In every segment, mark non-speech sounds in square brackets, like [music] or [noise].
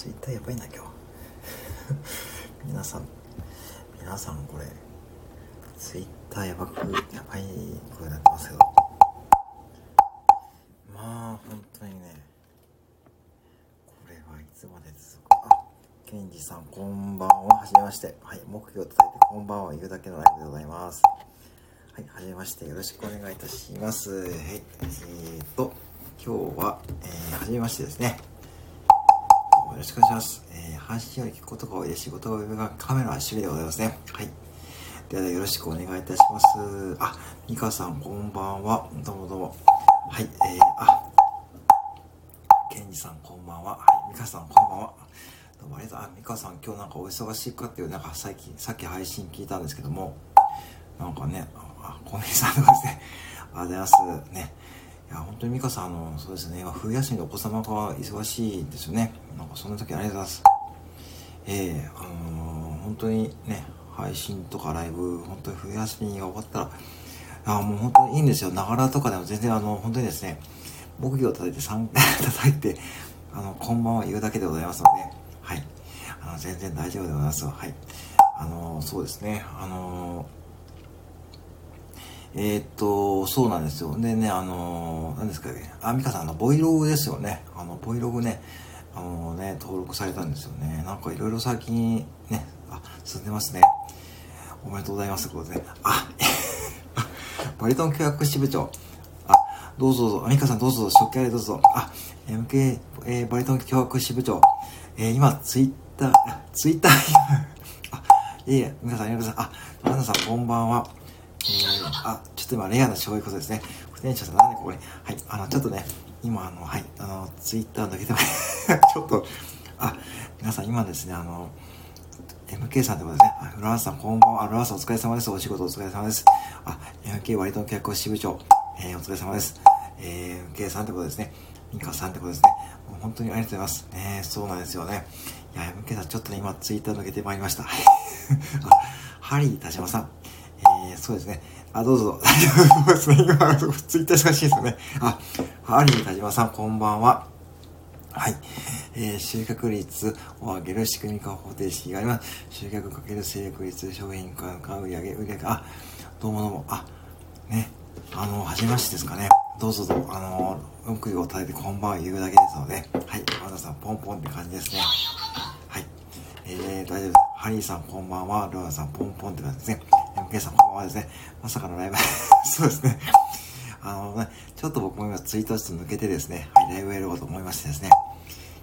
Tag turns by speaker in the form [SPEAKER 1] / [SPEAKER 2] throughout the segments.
[SPEAKER 1] ツイッターやばいな今日。[laughs] 皆さん。皆さんこれツイッターやばくやばい声になってますけど。まあ本当にね。これはいつまで続くあケンジさんこんばんは。はじめまして。はい目標を伝えてこんばんは言うだけのライブでございます。はいはじめまして。よろしくお願いいたします。はいえー、っと今日は、えー、はじめましてですね。ろしくお願いします。えー、配信より聞くことが多いです。仕事がカメラは趣味でございますね。はい。では、よろしくお願いいたします。あ、ミカさん、こんばんは。どうもどうも。はい、えー、あ、ケンジさん、こんばんは。はい、ミカさん、こんばんは。どうもありがとう。あ、ミカさん、今日なんかお忙しいかっていう、なんか最近、さっき配信聞いたんですけども、なんかね、あ、コミさんとかですね、ありがとうございます。ね。いや、本当に美香さん、あの、そうですね、今、冬休みのお子様が忙しいですよね。なんか、そんな時ありがとうございます。ええー、あのー、本当にね、配信とかライブ、本当に冬休みが終わったら、あもう本当にいいんですよ。ながらとかでも全然、あの、本当にですね、木魚を叩いて、3 [laughs] 叩いて、あの、こんばんは言うだけでございますので、はい。あの、全然大丈夫でございます。はい。あのー、そうですね、あのーえー、っと、そうなんですよ。でね、あの、何ですかね、あ、ミカさん、あの、ボイログですよね。あの、ボイログね、あのね、登録されたんですよね。なんかいろいろ最近、ね、あ、進んでますね。おめでとうございます。ことでね。あ、[laughs] バリトン教育支部長。あ、どうぞどうぞ。ミカさんどうぞ、食器あれどうぞ。あ、MK、えー、バリトン教育支部長。えー、今、ツイッター、ツイッター、[laughs] あ、いえいえ、ミカさん、ミカさん、あ、マナさん、こんばんは。えー、あ、ちょっと今、レアなそういうことですね。不転車さん、なんでここに、はい、あの、ちょっとね、今、あの、はい、あの、ツイッター抜けてます。[laughs] ちょっと、あ、皆さん、今ですね、あの、MK さんってことですね。あ、フランスさん、こんばんは。フランスさん、お疲れ様です。お仕事お疲れ様です。あ、MK 割と客支部長、えー、お疲れ様です。えー、MK さんってことですね。ミカさんってことですね。もう本当にありがとうございます。ねそうなんですよね。いや、MK さん、ちょっとね、今、ツイッター抜けてまいりました。[laughs] あ、ハリー田島さん。えー、そうですね。あ、どうぞ。そうですね。今、ツイッター忙しいですね。あ、ハリー田島さん、こんばんは。はい。えー、収穫率を上げる仕組み化方程式があります。集客かける制約率、商品価格、売上売上あ、どうもどうも、あ、ね、あの、はじめましてですかね。どうぞどうぞ、あの、うんくいを叩いてこんばんは言うだけですので、はい、和田さん、ポンポンって感じですね。はい。えー、大丈夫です。ハリーさん、こんばんは。ロアさん、ポンポンって感じですね。MK さん、こんばんはですね。まさかのライブ [laughs] そうですね。あのね、ちょっと僕も今ツイートして抜けてですね、はい、ライブやろうと思いましてですね。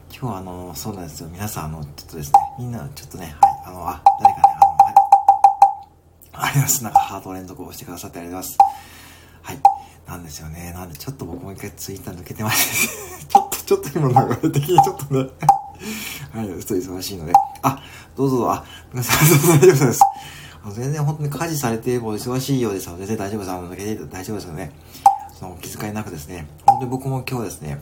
[SPEAKER 1] 今日はあの、そうなんですよ。皆さん、あの、ちょっとですね、みんな、ちょっとね、はい、あの、あ、誰かね、あの、はい。あります。なんかハート連続をしてくださってありがとうございます。はい。なんですよね。なんで、ちょっと僕も一回ツイッター抜けてまして [laughs] ちょっと、ちょっと今流れ的にちょっとねはい、ちょっと忙しいので。あ、どうぞどうぞ、あ、皆さん、どうぞ大丈夫です。全然本当に家事されても忙しいようですので、全然大丈夫です。あの、抜けて大丈夫ですよね。その、お気遣いなくですね。本当に僕も今日ですね、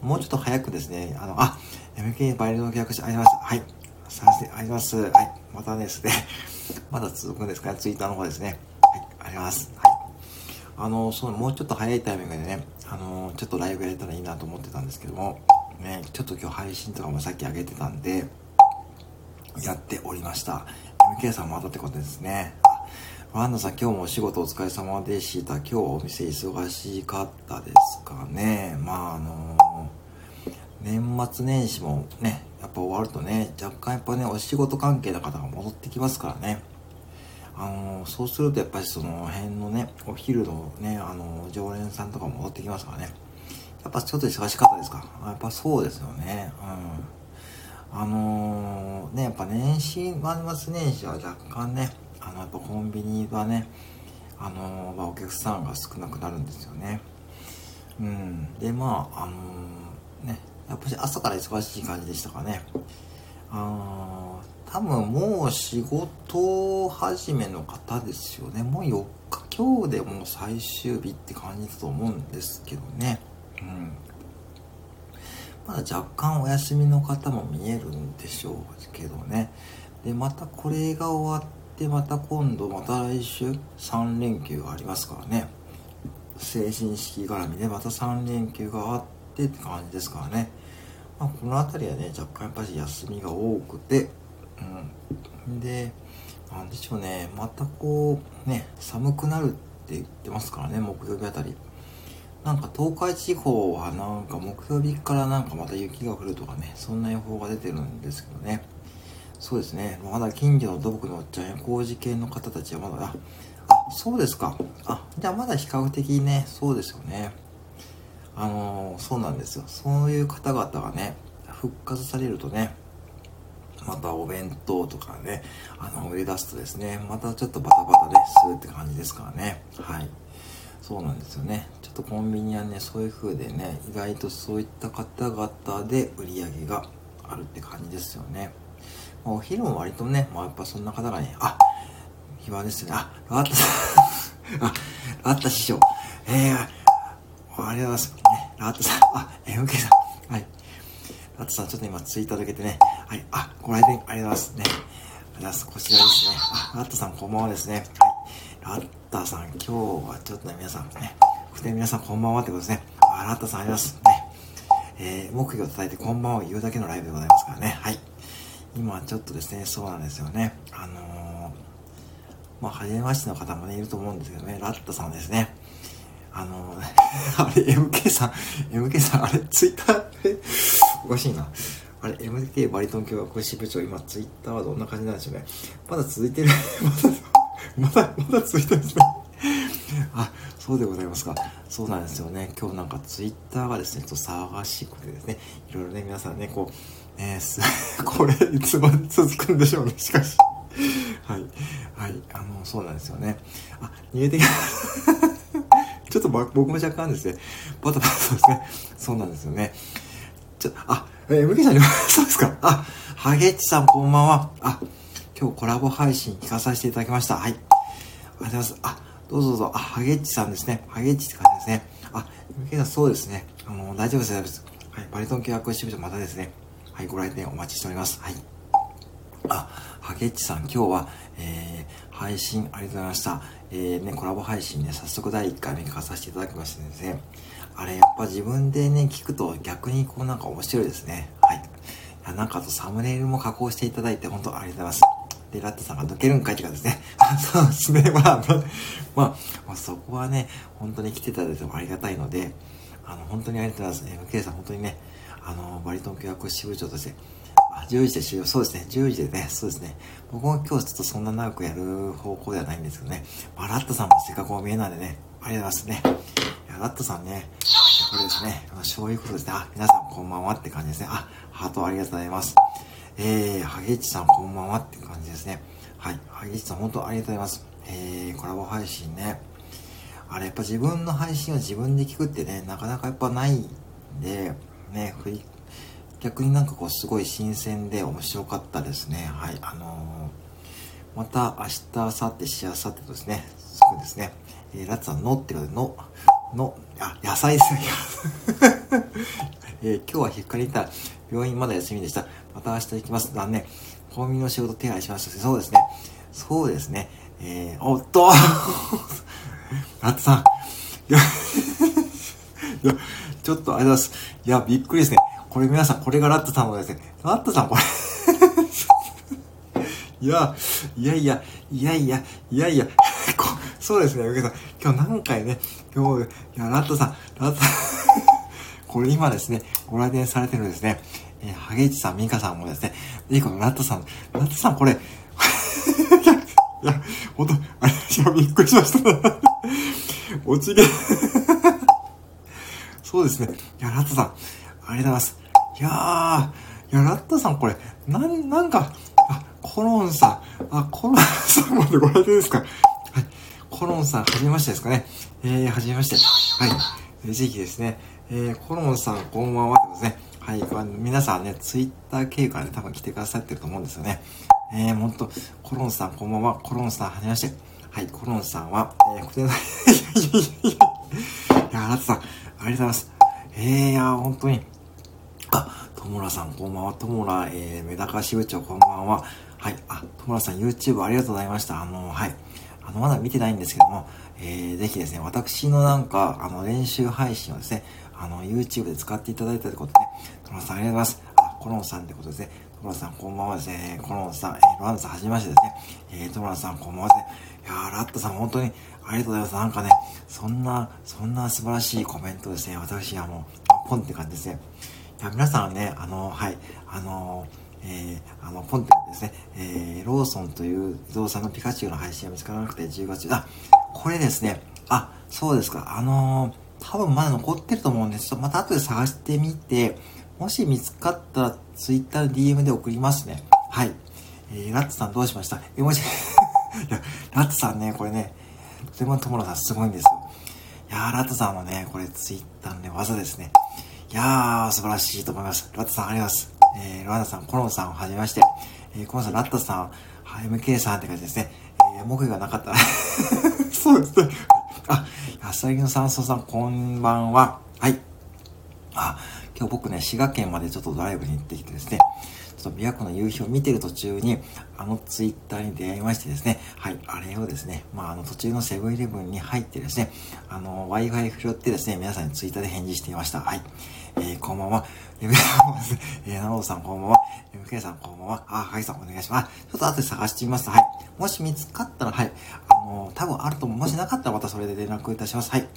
[SPEAKER 1] もうちょっと早くですね、あの、あ、MK バイルの契約者あります。はい。させて、あります。はい。またですね、[laughs] まだ続くんですかね、ツイッターの方ですね。はい。あります。はい。あの、その、もうちょっと早いタイミングでね、あの、ちょっとライブやれたらいいなと思ってたんですけども、ね、ちょっと今日配信とかもさっき上げてたんで、やっておりました。MK さんまたってことですね。ワンダさん、今日もお仕事お疲れ様でした。今日お店忙しかったですかね。まあ、あの、年末年始もね、やっぱ終わるとね、若干やっぱね、お仕事関係の方が戻ってきますからね。あの、そうするとやっぱりその辺のね、お昼のね、あの、常連さんとか戻ってきますからね。やっぱちょっと忙しかったですか？やっぱそうですよね。あのー、ね、やっぱ年始、年末年始は若干ね、あの、やっぱコンビニはね、あのー、まあ、お客さんが少なくなるんですよね。うん。で、まあ、あのー、ね、やっぱり朝から忙しい感じでしたかね。あ多分もう仕事始めの方ですよね。もう4日今日でもう最終日って感じだと思うんですけどね。うん。まだ若干お休みの方も見えるんでしょうけどね。で、またこれが終わって、また今度、また来週3連休がありますからね。成人式絡みでまた3連休があってって感じですからね。まあ、この辺りはね、若干やっぱり休みが多くて、うん。で、なんでしょうね、またこう、ね、寒くなるって言ってますからね、木曜日あたり。なんか東海地方はなんか木曜日からなんかまた雪が降るとかね、そんな予報が出てるんですけどね。そうですね。まだ近所の土木のおっちゃんや工事系の方たちはまだ、あ、あそうですか。あ、じゃあまだ比較的ね、そうですよね。あのー、そうなんですよ。そういう方々がね、復活されるとね、またお弁当とかね、あの、売り出すとですね、またちょっとバタバタでするって感じですからね。はい。そうなんですよね。とコンビニはね、そういう風でね、意外とそういった方々で売り上げがあるって感じですよね。まあ、お昼も割とね、まあやっぱそんな方がね、あ、暇ですね。あ、ラッタさん、あ、ラッタ師匠、えー、ありがとうございます。ね、ラッタさん、あ、MK さん、はい。ラッタさん、ちょっと今ツイッターだけでね、はい、あ、ご来店ありがとうございますね。ありがとうございます。こちらですね。あ、ラッタさんこんばんはですね。はい。ラッタさん、今日はちょっとね、皆さんね、ふて皆さんこんばんはってことですね。あ、ラッタさんあります。ね。えー、木魚を叩いてこんばんは言うだけのライブでございますからね。はい。今ちょっとですね、そうなんですよね。あのー、まあ、初めましての方もね、いると思うんですけどね、ラッタさんですね。あのー、[laughs] あれ、MK さん、MK さん、あれ、ツイッターで、おかしいな。あれ、MK バリトン共和国支部長、今、ツイッターはどんな感じなんでしょうね。まだ続いてる、[laughs] まだ、まだ、まだ続いてるんですね。あ、そうでございますか。そうなんですよね。今日なんかツイッターがですね、ちょっと騒がしくてですね、いろいろね、皆さんね、こう、えー、[laughs] これ、いつまで続くんでしょうね、しかし。はい。はい。あの、そうなんですよね。あ、逃げてきた [laughs] ちょっと僕も若干ですね、バタバタですね。そうなんですよね。ちょ、あ、えー、ムキさんに、[laughs] そうですか。あ、ハゲッチさんこんばんは。あ、今日コラボ配信聞かさせていただきました。はい。ありがとうございます。あ、どうぞどうぞ。あ、ハゲッチさんですね。ハゲッチって感じですね。あ、ムキさんそうですね。あの、大丈夫です、大丈夫です。はい。バリトン契約支部長またですね。はい、ご来店お待ちしております。はい。あ、ハゲッチさん、今日は、えー、配信ありがとうございました。えー、ね、コラボ配信ね、早速第1回目聞かさせていただきましてですね、あれ、やっぱ自分でね、聞くと逆にこうなんか面白いですね。はい。いや、なんかあとサムネイルも加工していただいて本当ありがとうございます。で、ラットさんが抜けるんかいってかですね。[laughs] そうですね。まあ、まあ、まあ、そこはね、本当に来ていただいてもありがたいので、あの、本当にありがとうございます。MK さん、本当にね、あの、バリトン契約支部長として、あ、10時で終了。そうですね。10時でね、そうですね。僕も今日ちょっとそんな長くやる方向ではないんですけどね。まあ、ラットさんもせっかくお見えなんでね、ありがとうございますね。いや、ラットさんね、これですね、あのそういうことですね。あ、皆さんこんばんはって感じですね。あ、ハートありがとうございます。えー、ハゲッチさんこんばんはって感じですね。はい。ハゲッチさん本当ありがとうございます。えー、コラボ配信ね。あれ、やっぱ自分の配信を自分で聞くってね、なかなかやっぱないんで、ね、振り、逆になんかこうすごい新鮮で面白かったですね。はい。あのー、また明日、明後日、しあさってとですね、そうですね、えー、ラッツさんのってことで、の、の、あ、野菜ですね。[laughs] えー、今日は引っかりた病院まだ休みでした。また明日行きます。だね、コンビニの仕事手配しました。そうですね。そうですね。えー、おっと [laughs] ラッツさん。いや、いや、ちょっとありがとうございます。いや、びっくりですね。これ皆さん、これがラットさんのですね。ラットさん、これ [laughs] いや、いやいや、いやいや、いやいや、こそうですね、ゆけさん。今日何回ね、今日、いや、ラットさん、ラットさん [laughs] これ今ですね、ご来店されてるんですね。えー、ハゲイチさん、ミカさんもですね、いいこのラットさん、ラットさん、これ、いや、ほんと、あれ、いや、びっくりしましたね。落ち毛そうですね。いや、ラットさん、ありがとうございます。いやー、いや、ラットさんこれ、なん、なんか、あ、コロンさん、あ、コロンさんまでご来店ですか。はい。コロンさん、はじめましてですかね。えー、はじめまして。はい。ぜひですね、えー、コロンさん、こんばんはですね。はい。あの皆さんね、ツイッター経過で多分来てくださってると思うんですよね。えー、ほんと、コロンさん、こんばんは。コロンさん、はじめまして。はい、コロンさんは、えー、こちら、[laughs] いや、ラットさん、ありがとうございます。えー、いや、本当に、あ、ともらさん、こんばんは。ともら、えー、メダカ支部長、こんばんは。はい。あ、ともらさん、YouTube ありがとうございました。あの、はい。あの、まだ見てないんですけども、えー、ぜひですね、私のなんか、あの、練習配信をですね、あの、YouTube で使っていただいたということで、トロンさんありがとうございます。あ、コロンさんってことですね。トロンさんこんばんはですね。コロンさん、えー、ロアンさんはじめましてですね。えー、トロンさんこんばんはですね。いやー、ラットさん本当にありがとうございます。なんかね、そんな、そんな素晴らしいコメントですね。私はもう、ポンって感じですね。いや、皆さんね、あの、はい、あのえー、あの、ポンってですね、えー、ローソンという不動産のピカチュウの配信が見つからなくて10月、あ、これですね、あ、そうですか、あのー、多分まだ残ってると思うんです。ちょっとまた後で探してみて、もし見つかったら Twitter の DM で送りますね。はい。えー、ラッツさんどうしました？え、もし、いや、ラッツさんね、これね、とても友野さんすごいんですよ。いやー、ラッツさんのね、これ Twitter のね、技ですね。いやー、素晴らしいと思います。ラッツさんあります。えー、ロアナさん、コロンさんをはじめまして、えー、コロンさん、ラッタさん、MK さんって感じですね。えー、木がなかったら [laughs] そうですね。あ、安らぎの山荘さん、こんばんは。はい。あ、今日僕ね、滋賀県までちょっとドライブに行ってきてですね、ちょっと琵琶湖の夕日を見てる途中に、あのツイッターに出会いましてですね、はい、あれをですね、まあ、あの途中のセブンイレブンに入ってですね、あの、Wi-Fi 拾ってですね、皆さんにツイッターで返事していました。はい。えー、こんばんは。えー、なおさんこんばんは。MK さんこんばんは。あ、はいさんお願いします。ちょっと後で探してみます。はい。もし見つかったら、はい。あのー、多分あると思う。もしなかったらまたそれで連絡いたします。はい。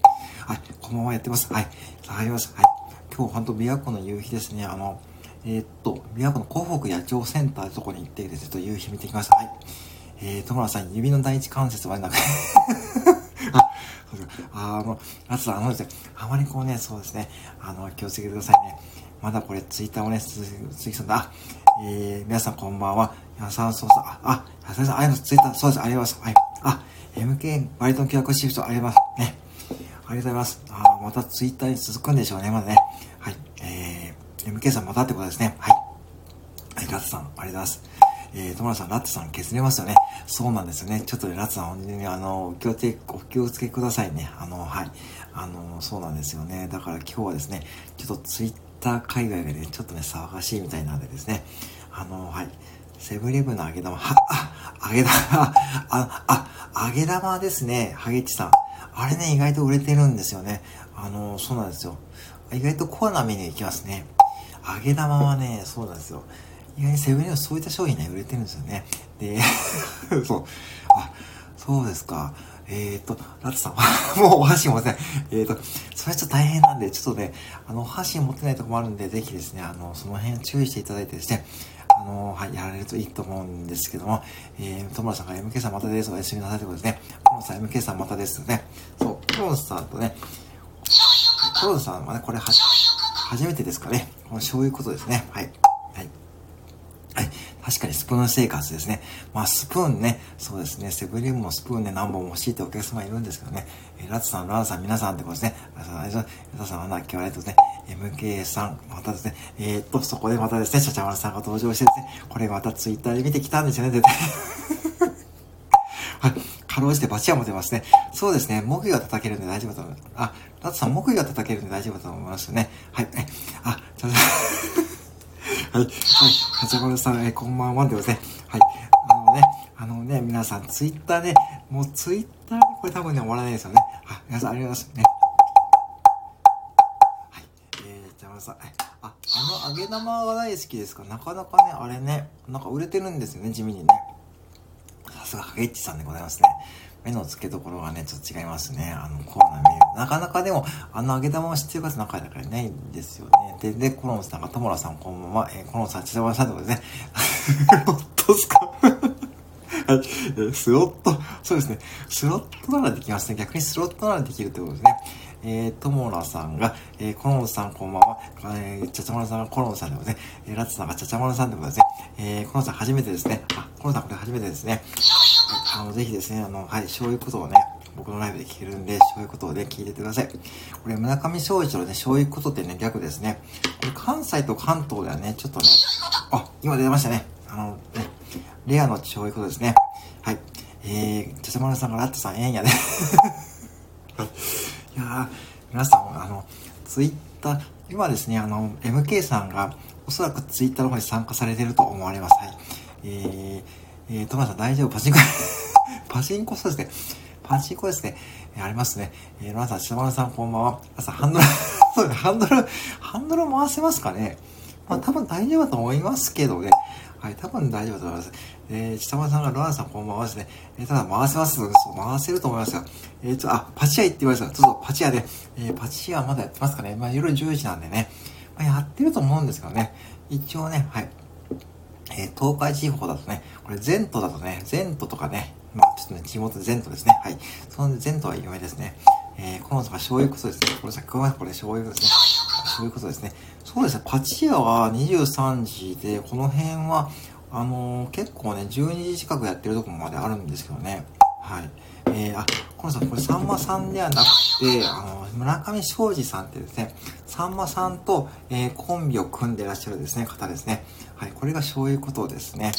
[SPEAKER 1] はい。こんばんはやってます。はい。探ります。はい。今日本当琵琶湖の夕日ですね。あの、えー、っと、琵琶湖の湖北野鳥センターってとこに行って、ちょっと夕日見てきました。はい。えー、戸村さん、指の第一関節までなく [laughs] あの、あとあのですね、あまりこうね、そうですね、あの、気をつけてくださいね。まだこれ、ツイッターをね、鈴木さんだ。あ、えー、皆さんこんばんは。やさんそうさん、あ、あ、やさんさん、ありがとうツイッター、そうです、ありがとうございます。はい。あ、MK、バリトン契約シフト、ありがとうございます。ね。ありがとうございます。あ、またツイッターに続くんでしょうね、まだね。はい。えー、MK さんまたってことですね。はい。はい、ラッツさん、ありがとうございます。えー、友達さん、ラッツさん削れますよね。そうなんですよね。ちょっとね、ラッツさん、本当にあの、お気をつけ、お気をつけくださいね。あの、はい。あの、そうなんですよね。だから今日はですね、ちょっとツイッター海外でね、ちょっとね、騒がしいみたいなんでですね、あの、はい。セブンイレブンの揚げ玉、は、あ、揚げ玉、[laughs] あ、あ、揚げ玉ですね、ハゲチさん。あれね、意外と売れてるんですよね。あの、そうなんですよ。意外とコアなメニューいきますね。揚げ玉はね、そうなんですよ。意外にセブンイレブンそういった商品ね、売れてるんですよね。で、[laughs] そう。あ、そうですか。えっ、ー、と、ラッツさんは [laughs] もうお箸持ってない。えっ、ー、と、それちょっと大変なんで、ちょっとね、あの、お箸持ってないとこもあるんで、ぜひですね、あの、その辺注意していただいてですね、あの、はい、やられるといいと思うんですけども、えー、友田さんが MK さんまたです。おやすみなさいということですね。コロンさん MK さんまたですよね。そう、コロンさんとね、コロンさんはね、これは、初めてですかね。このそういうことですね。はい。はい。はい確かにスプーン生活ですね。まあ、スプーンね、そうですね、セブンリムのスプーンね、何本も欲しいってお客様いるんですけどね、えー、ラツさん、ラーさん、皆さんってことですね。ラツさん、ラツさん、今日はありがとうございますね。MK さん、またですね、えー、っと、そこでまたですね、シャチャマルさんが登場してですね、これまたツイッターで見てきたんですよね、絶対。はい。かろうじてバチは持てますね。そうですね。木魚が叩けるんで大丈夫だと思います。あ、ラツさん、木魚が叩けるんで大丈夫だと思いますね。はい。え、あ、ちょっと [laughs] はい。はい。はちゃまるさん、え、こんばんはでございますね。はい。あのね、あのね、皆さん、ツイッターね、もうツイッターこれ多分ね、終わらないですよね。あ、皆さん、ありがとうございます。ね。さん、あ、あの揚げ玉が大好きですか？なかなかね、あれね、なんか売れてるんですよね、地味にね。さすが、ハゲッチさんでございますね。目の付けどころがね、ちょっと違いますね。あの、コアなメなかなかでも、あの揚げ玉を知ってる方中だからいないんですよね。で、で、コロンさんが、トモラさんこんばんは、えー、コロンさん、千沢さんってことですね。ロットすか？はい。スロット、そうですね。スロットならできますね。逆にスロットならできるってことですね。えー、ともらさんが、えー、コロンさんこんばんは。えー、ちゃちゃまるさんがコロンさんでもね、えー、ラッツさんがちゃちゃまるさんでもですね、えー、コロンさん初めてですね。あ、コロンさんこれ初めてですね。あの、ぜひですね、あの、はい、そういうことをね、僕のライブで聞けるんで、そういうことをね、聞いててください。これ、村上正一郎ね、そういうことってね、逆ですね。これ、関西と関東ではね、ちょっとね、あ、今出ましたね。あの、ね、レアのそういうことですね。はい。えー、ちゃちゃまるさんがラットさん、ええんやね。[laughs] いや、皆さん、あの、ツイッター、今ですね、あの、MK さんが、おそらくツイッターの方に参加されてると思われます。はい。えー、えー、トマさん大丈夫？パチンコ？[laughs] パチンコそうですね。パチンコですね。えー、ありますね。えー、ロナさん、島村さんこんばんは。朝、ハンドル [laughs] そうね、ハンドル、ハンドル回せますかね？まあ多分大丈夫だと思いますけどね。はい、多分大丈夫だと思います。えー、下村さんがロアンさんこんばんはですね。えー、ただ回せます。そう、回せると思いますよ。えー、ちょ、あ、パチ屋行ってみますよ。ちょっとパチ屋で、えー、パチ屋まだやってますかね。まあ夜10時なんでね。まあ、やってると思うんですけどね。一応ね、はい。えー、東海地方だとね、これ全都だとね、全都とかね、まあちょっとね、地元全都ですね。はい。その全都は有名ですね。えー、この人がそういうことですね。これさっきこれそういうことですね。そういうことですね。そうですね、パチ屋は23時で、この辺は、あのー、結構ね、12時近くやってるとこまであるんですけどね。はい。えー、あ、このさん、これさんまさんではなくて、あの、村上昌司さんってですね、さんまさんと、えー、コンビを組んでらっしゃるですね、方ですね。はい、これがそういうことですね。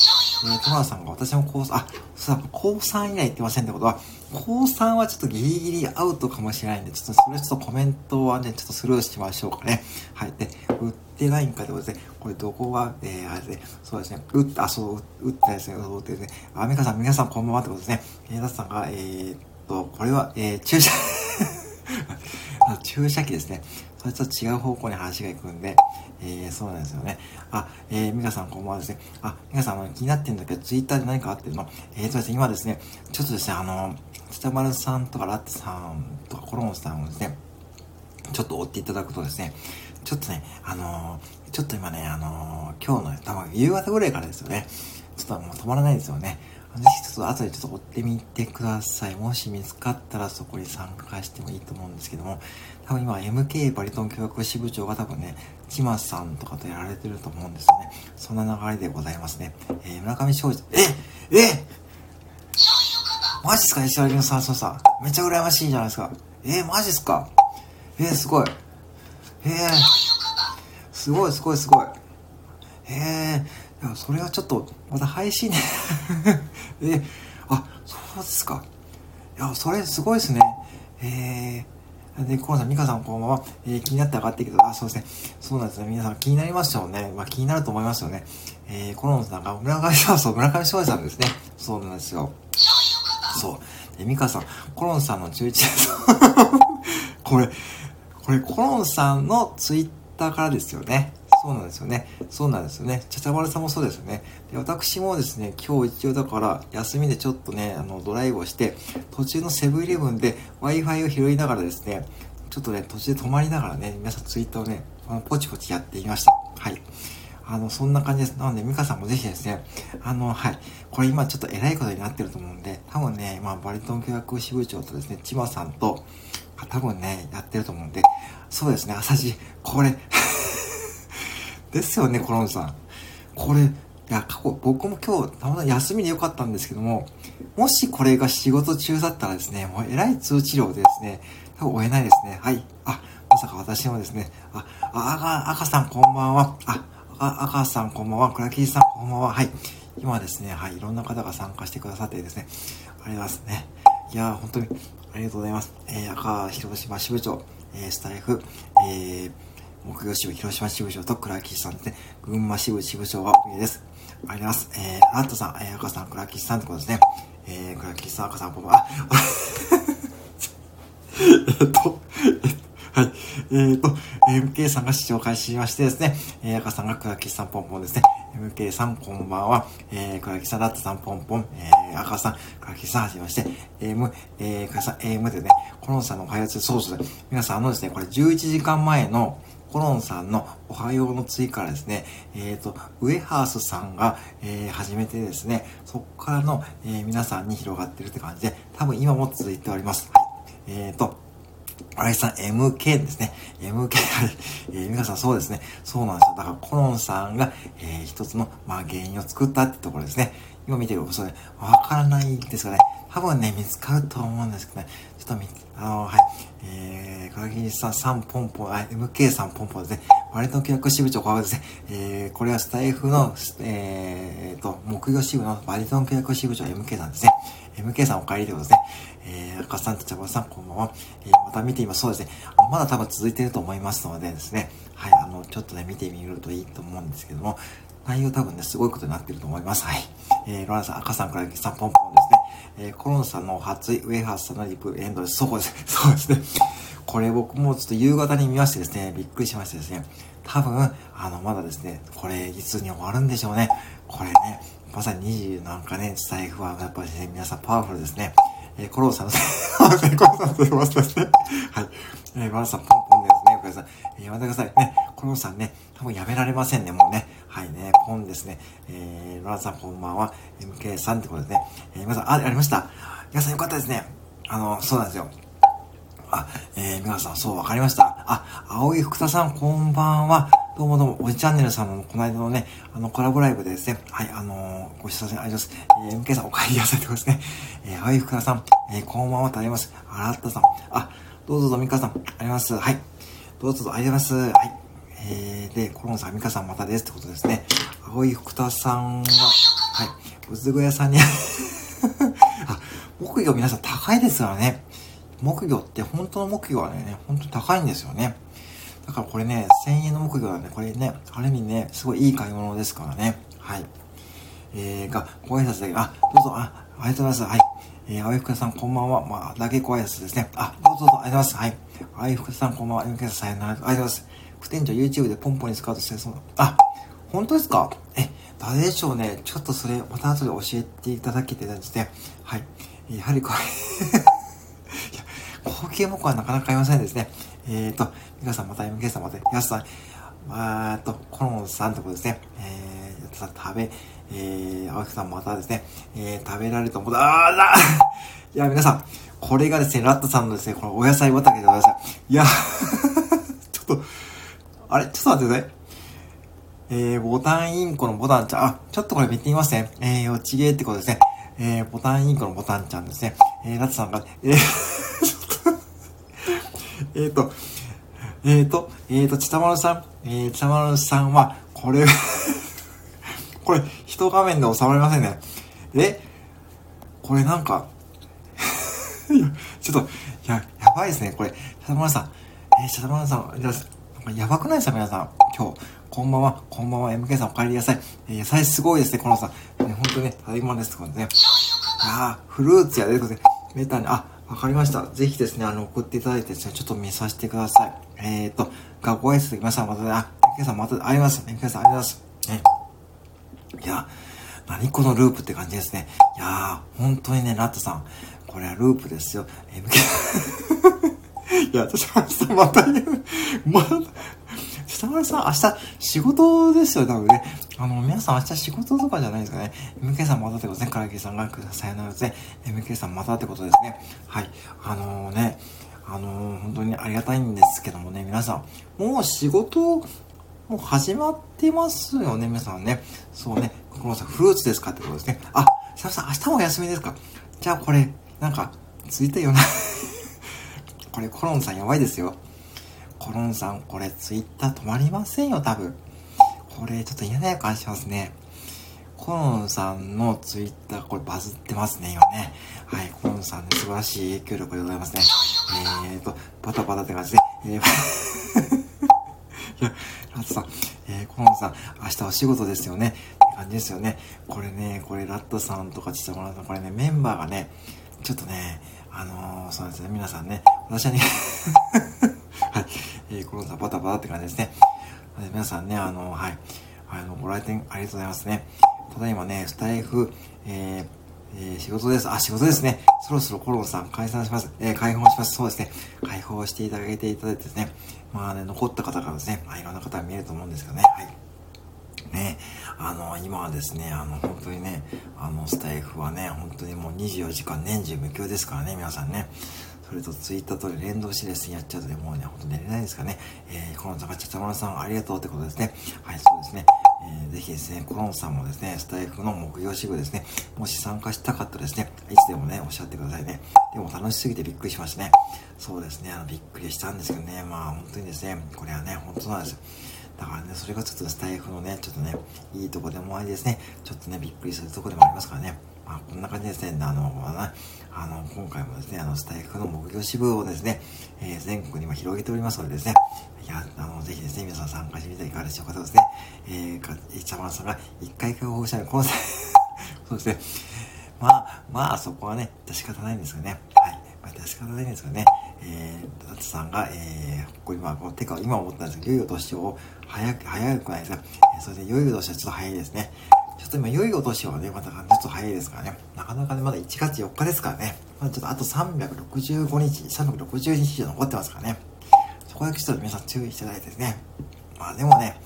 [SPEAKER 1] えー、田さんが私も高3、あ、そうだ、高3以来言ってませんってことは、高3はちょっとギリギリアウトかもしれないんで、ちょっとそれちょっとコメントはね、ちょっとスルーしましょうかね。はい。で、売ってないんかってことですね。これどこが、えー、あれで、そうですね、打った、あ、そう、打ったですね、そうってですね、あ、みかさん、皆さんこんばんはってことですね。えー、ださんが、えー、っと、これは、えー、注射 [laughs] 注射器ですね。それと違う方向に話が行くんで、えー、そうなんですよね。あ、えー、ミカさんこんばんはですね。あ、ミカさん、あの、気になってるんだけど、ツイッターで何かあってるの？えーとですね、今ですね、ちょっとですね、あの、北丸さんとかラッツさんとかコロンさんをですね、ちょっと追っていただくとですね、ちょっとね、あのー、ちょっと今ね、あのー、今日の、多分夕方ぐらいからですよね、ちょっともう止まらないですよね。ぜひちょっと後でちょっと追ってみてください。もし見つかったらそこに参加してもいいと思うんですけども、多分今 MK バリトン教育支部長が多分ね、チマさんとかとやられてると思うんですよね。そんな流れでございますね。えー、村上昌司、ええマジっすか？石原君さん、そうさ。めっちゃ羨ましいじゃないですか。えー、マジっすか？えー、すごい。えー、すごいすごいすごい。えー、いや、それはちょっと、また配信ね [laughs] えー、あ、そうですか。いや、それすごいですね。えー、で、コロさん、ミカさんこんばんは。えー、気になって上がってきた。あ、そうですね。そうなんですね。皆さん気になりますよね。まあ気になると思いますよね。えー、コロンさんが村上さん、そう、村上翔さんですね。そうなんですよ。そう。で、ミカさん、コロンさんの11これ、これコロンさんのツイッターからですよね。そうなんですよね。そうなんですよね。ちゃちゃまるさんもそうですよね。で、私もですね、今日一応だから休みでちょっとね、あの、ドライブをして、途中のセブンイレブンで Wi-Fi を拾いながらですね、ちょっとね、途中で止まりながらね、皆さんツイッターをね、あのポチポチやっていました。はい。あの、そんな感じです。なので、ミカさんもぜひですね、あの、はい。これ今ちょっと偉いことになってると思うんで、多分ね、まあ、バリトン教育支部長とですね、千葉さんと、多分ね、やってると思うんで、そうですね、朝地、これですよね、コロンさん。これ、いや、過去、僕も今日、たまたま休みでよかったんですけども、もしこれが仕事中だったらですね、もう偉い通知量でですね、多分追えないですね。はい。あ、まさか私もですね、あ、あ、赤、赤さんこんばんは。あ、あ赤さんこんばんは。倉木さんこんばんは。はい。今ですね、はい、いろんな方が参加してくださってですね、ありますね。いやー、本当にありがとうございます。えー、赤広島支部長、えー、スタイフ、えー、木曜支部広島支部長と倉木さんでね。群馬支部支部長は上です。あります。えー、ラットさん、えー、赤さん、倉木さんってことですね。えー、倉木さん、赤さん、僕は、[laughs] えっと、はい。えっ、ー、と、MK さんが視聴開始しましてですね、えー、赤さんが倉木さんポンポンですね。MK さんこんばんは。えー、倉木さん、ラットさんポンポン。えー、赤さん、倉木さんはじめまして。AM、えー、倉木さん、AM でね、コロンさんのおはようそうそう皆さん、あのですね、これ11時間前の、コロンさんのおはようの追からですね、えっ、ー、と、ウエハースさんが、えー、始めてですね、そこからの、えー、皆さんに広がってるって感じで、多分今も続いております。えっ、ー、と、新井さん MK ですね。MK、えー、皆さんそうですね。そうなんですよ。だからコロンさんが、えー、一つの、まあ、原因を作ったってところですね。今見てるそれ、わからないんですかね。多分ね、見つかると思うんですけどね。と見、あの、はい。えー、川木さん3ポンポン、あ、MK さんポンポンですね。割と契約支部長、これですね。えー、これはスタイフの、えーと、木曜支部のバリトン契約支部長 MK さんですね。MK さんお帰りということですね。えー、赤さんと茶葉さんこんばんは。えー、また見てみます。そうですね。まだ多分続いてると思いますのでですね。はい、あの、ちょっとね、見てみるといいと思うんですけども、内容多分ね、すごいことになってると思います。はい。えー、ロラさん、赤さんからさんポンポンですね。えー、コロンさんの初ウェハースさんのリプエンドです。そうですね。[laughs] そうですね。これ僕もちょっと夕方に見ましてですね、びっくりしましてですね、多分、あの、まだですね、これ、いつに終わるんでしょうね。これね、まさに20なんかね、財布はやっぱりね、皆さんパワフルですね。えー、コロンさんの、コロンさんと言いますですね。はい。えー、マナさん、ポンポンですね。お母さん、えー、やめてください。ね、コロンさんね、多分やめられませんね、もうね。はいね、ポンですね。えー、ロナさんこんばんは。MK さんってことですね。えー、皆さん、あ、ありました。皆さんよかったですね。あの、そうなんですよ。あ、えー、皆さん、そう、わかりました。あ、青い福田さん、こんばんは。どうもどうも、おじチャンネルさんのこの間のね、あの、コラボライブでですね、はい、あのー、ご視聴ありがとうございます。えー、MK さん、お帰りなさいってことですね。えー、青い福田さん、えー、こんばんはとあります。あらったさん、あ、どうぞどうみかさん、あります。はい。どうぞどうぞあります。はい。えー、で、コロンさん、ミカさんまたですってことですね。青い福田さんは、はい、うずぐ屋さんに [laughs] あ、木魚皆さん高いですからね。木魚って本当の木魚はね、本当に高いんですよね。だからこれね、1000円の木魚はね、これね、ある意味ね、すごいいい買い物ですからね。はい。えー、が、ご挨拶だけ、あ、どうぞ、あ、ありがとうございます。はい。えー、青い福田さんこんばんは。まあ、だけご挨拶ですね。あ、どうぞどうぞ、ありがとうございます。はい。青い福田さんこんばんは。MK さんさよなら。ありがとうございます。副店長 YouTube でポンポンにスカウトしてそうあ、本当ですか？え、誰でしょうね。ちょっとそれ、また後で教えていただけてたんですね。はい。やはりこれ [laughs] いや、高級木はなかなか買いませんですね。えっ、ー、と、皆さんまた MK さんまた、やすさん、まあと、コロンさんってことですね。えー、やったさん食べ、えー、青木さんまたですね、えー、食べられると思う。あーだ [laughs] いや、皆さん、これがですね、ラットさんのですね、このお野菜畑でございます。いや、[laughs] ちょっと、あれ？ちょっと待ってください。えー、ボタンインコのボタンちゃん。あ、ちょっとこれ見てみますね。えー、よちげーってことですね。えー、ボタンインコのボタンちゃんですね。えー、ラツさんが、えー、[laughs] えっと、えっ、ー、と、えっ、ー、と、ちたまるさん、えー、ちたまるさんは、これこれ、一画面で収まりませんね。え？これなんか、[laughs] ちょっと、や、やばいですね、これ。ちたまるさん、えー、ちたまさん、やばくないですか？皆さん。今日。こんばんは。こんばんは。MK さんお帰りなさい。えー、野菜すごいですね、このさん。ね、ほんとね、ただいまですとかね。ああ、フルーツやで、これ。メタに、あ、わかりました。ぜひですね、あの、送っていただいてですね、ちょっと見させてください。えーと、がご挨拶できました。またね、あ、MK さんまた、あります。MK さんありがとうございます。ね。いや、何このループって感じですね。いやー、本当にね、ラットさん、これはループですよ。MK [laughs] いや、私は明日また言う。まだ、北村さん、明日仕事ですよ、多分ね。あの、皆さん明日仕事とかじゃないですかね。MK さんまたってことですね。唐木さんがさよならですね。MK さんまたってことですね。はい。あのー、ね、あのー、本当にありがたいんですけどもね、皆さん、もう仕事、もう始まってますよね、皆さんね。そうね、このさん、フルーツですかってことですね。あ、ささん、明日もお休みですかじゃあこれ、なんか、ついたよな [laughs] これコロンさんやばいですよ。コロンさん、これツイッター止まりませんよ、多分。これちょっと嫌な予感しますね。コロンさんのツイッター、これバズってますね、今ね。はい、コロンさんね、素晴らしい影響力でございますね。えーと、バタバタって感じで。えー、いや、さん、えー、コロンさん、明日お仕事ですよね。って感じですよね。これね、これラットさんとかちさもらさん、これね、メンバーがね、ちょっとね、あのー、そうですね、皆さんね、私はね [laughs] はい、えー、コロナバタバタって感じですね。皆さんね、あの、はい、あの、ご来店ありがとうございますね。ただいまね、スタイフ、えー、えー、仕事です。あ、仕事ですね。そろそろコロンさん解散します。えー、解放します。そうですね。解放していただけていただいてですね。まあね、残った方からですね、まあいろんな方が見えると思うんですけどね。はい。ね、あの、今はですね、あの、本当にね、あの、スタイフはね、本当にもう24時間年中無休ですからね、皆さんね。それとツイッターと連動してですね、やっちゃうとね、もうね、ほんと寝れないですからね。えー、この坂下たまらさんありがとうってことですね。はい、そうですね。ぜひですね、コロンさんもですね、スタイフの木曜支部ですね、もし参加したかったらですね、いつでもね、おっしゃってくださいね。でも楽しすぎてびっくりしましたね。そうですね、あの、びっくりしたんですけどね、まあ本当にですね、これはね、本当なんですよ。だからね、それがちょっとスタイフのね、ちょっとね、いいとこでもありですね、ちょっとね、びっくりするとこでもありますからね。まあ、こんな感じですね、あの、あの、今回もですね、あの、スタイフの木魚支部をですね、えー、全国にも広げておりますのでですね、いや、あの、ぜひですね、皆さん参加してみてはいかがでしょうかとですね、えー、か、いちゃまさんが一回解放したい、この [laughs] そうですね、まあ、まあ、そこはね、致し方ないんですよね。はい。まあ、致し方ないんですよね。えー、ラツさんが、えー、ここ今、こう、てか、今思ったんですけど、良いお年を、早く、早くないですか。えー、それで、良いお年はちょっと早いですね。ちょっと今、良いお年はね、またちょっと早いですからね。なかなかね、まだ1月4日ですからね。まあ、ちょっとあと365日、360日以上残ってますからね。そこだけちょっと皆さん注意していただいてですね。まあでもね、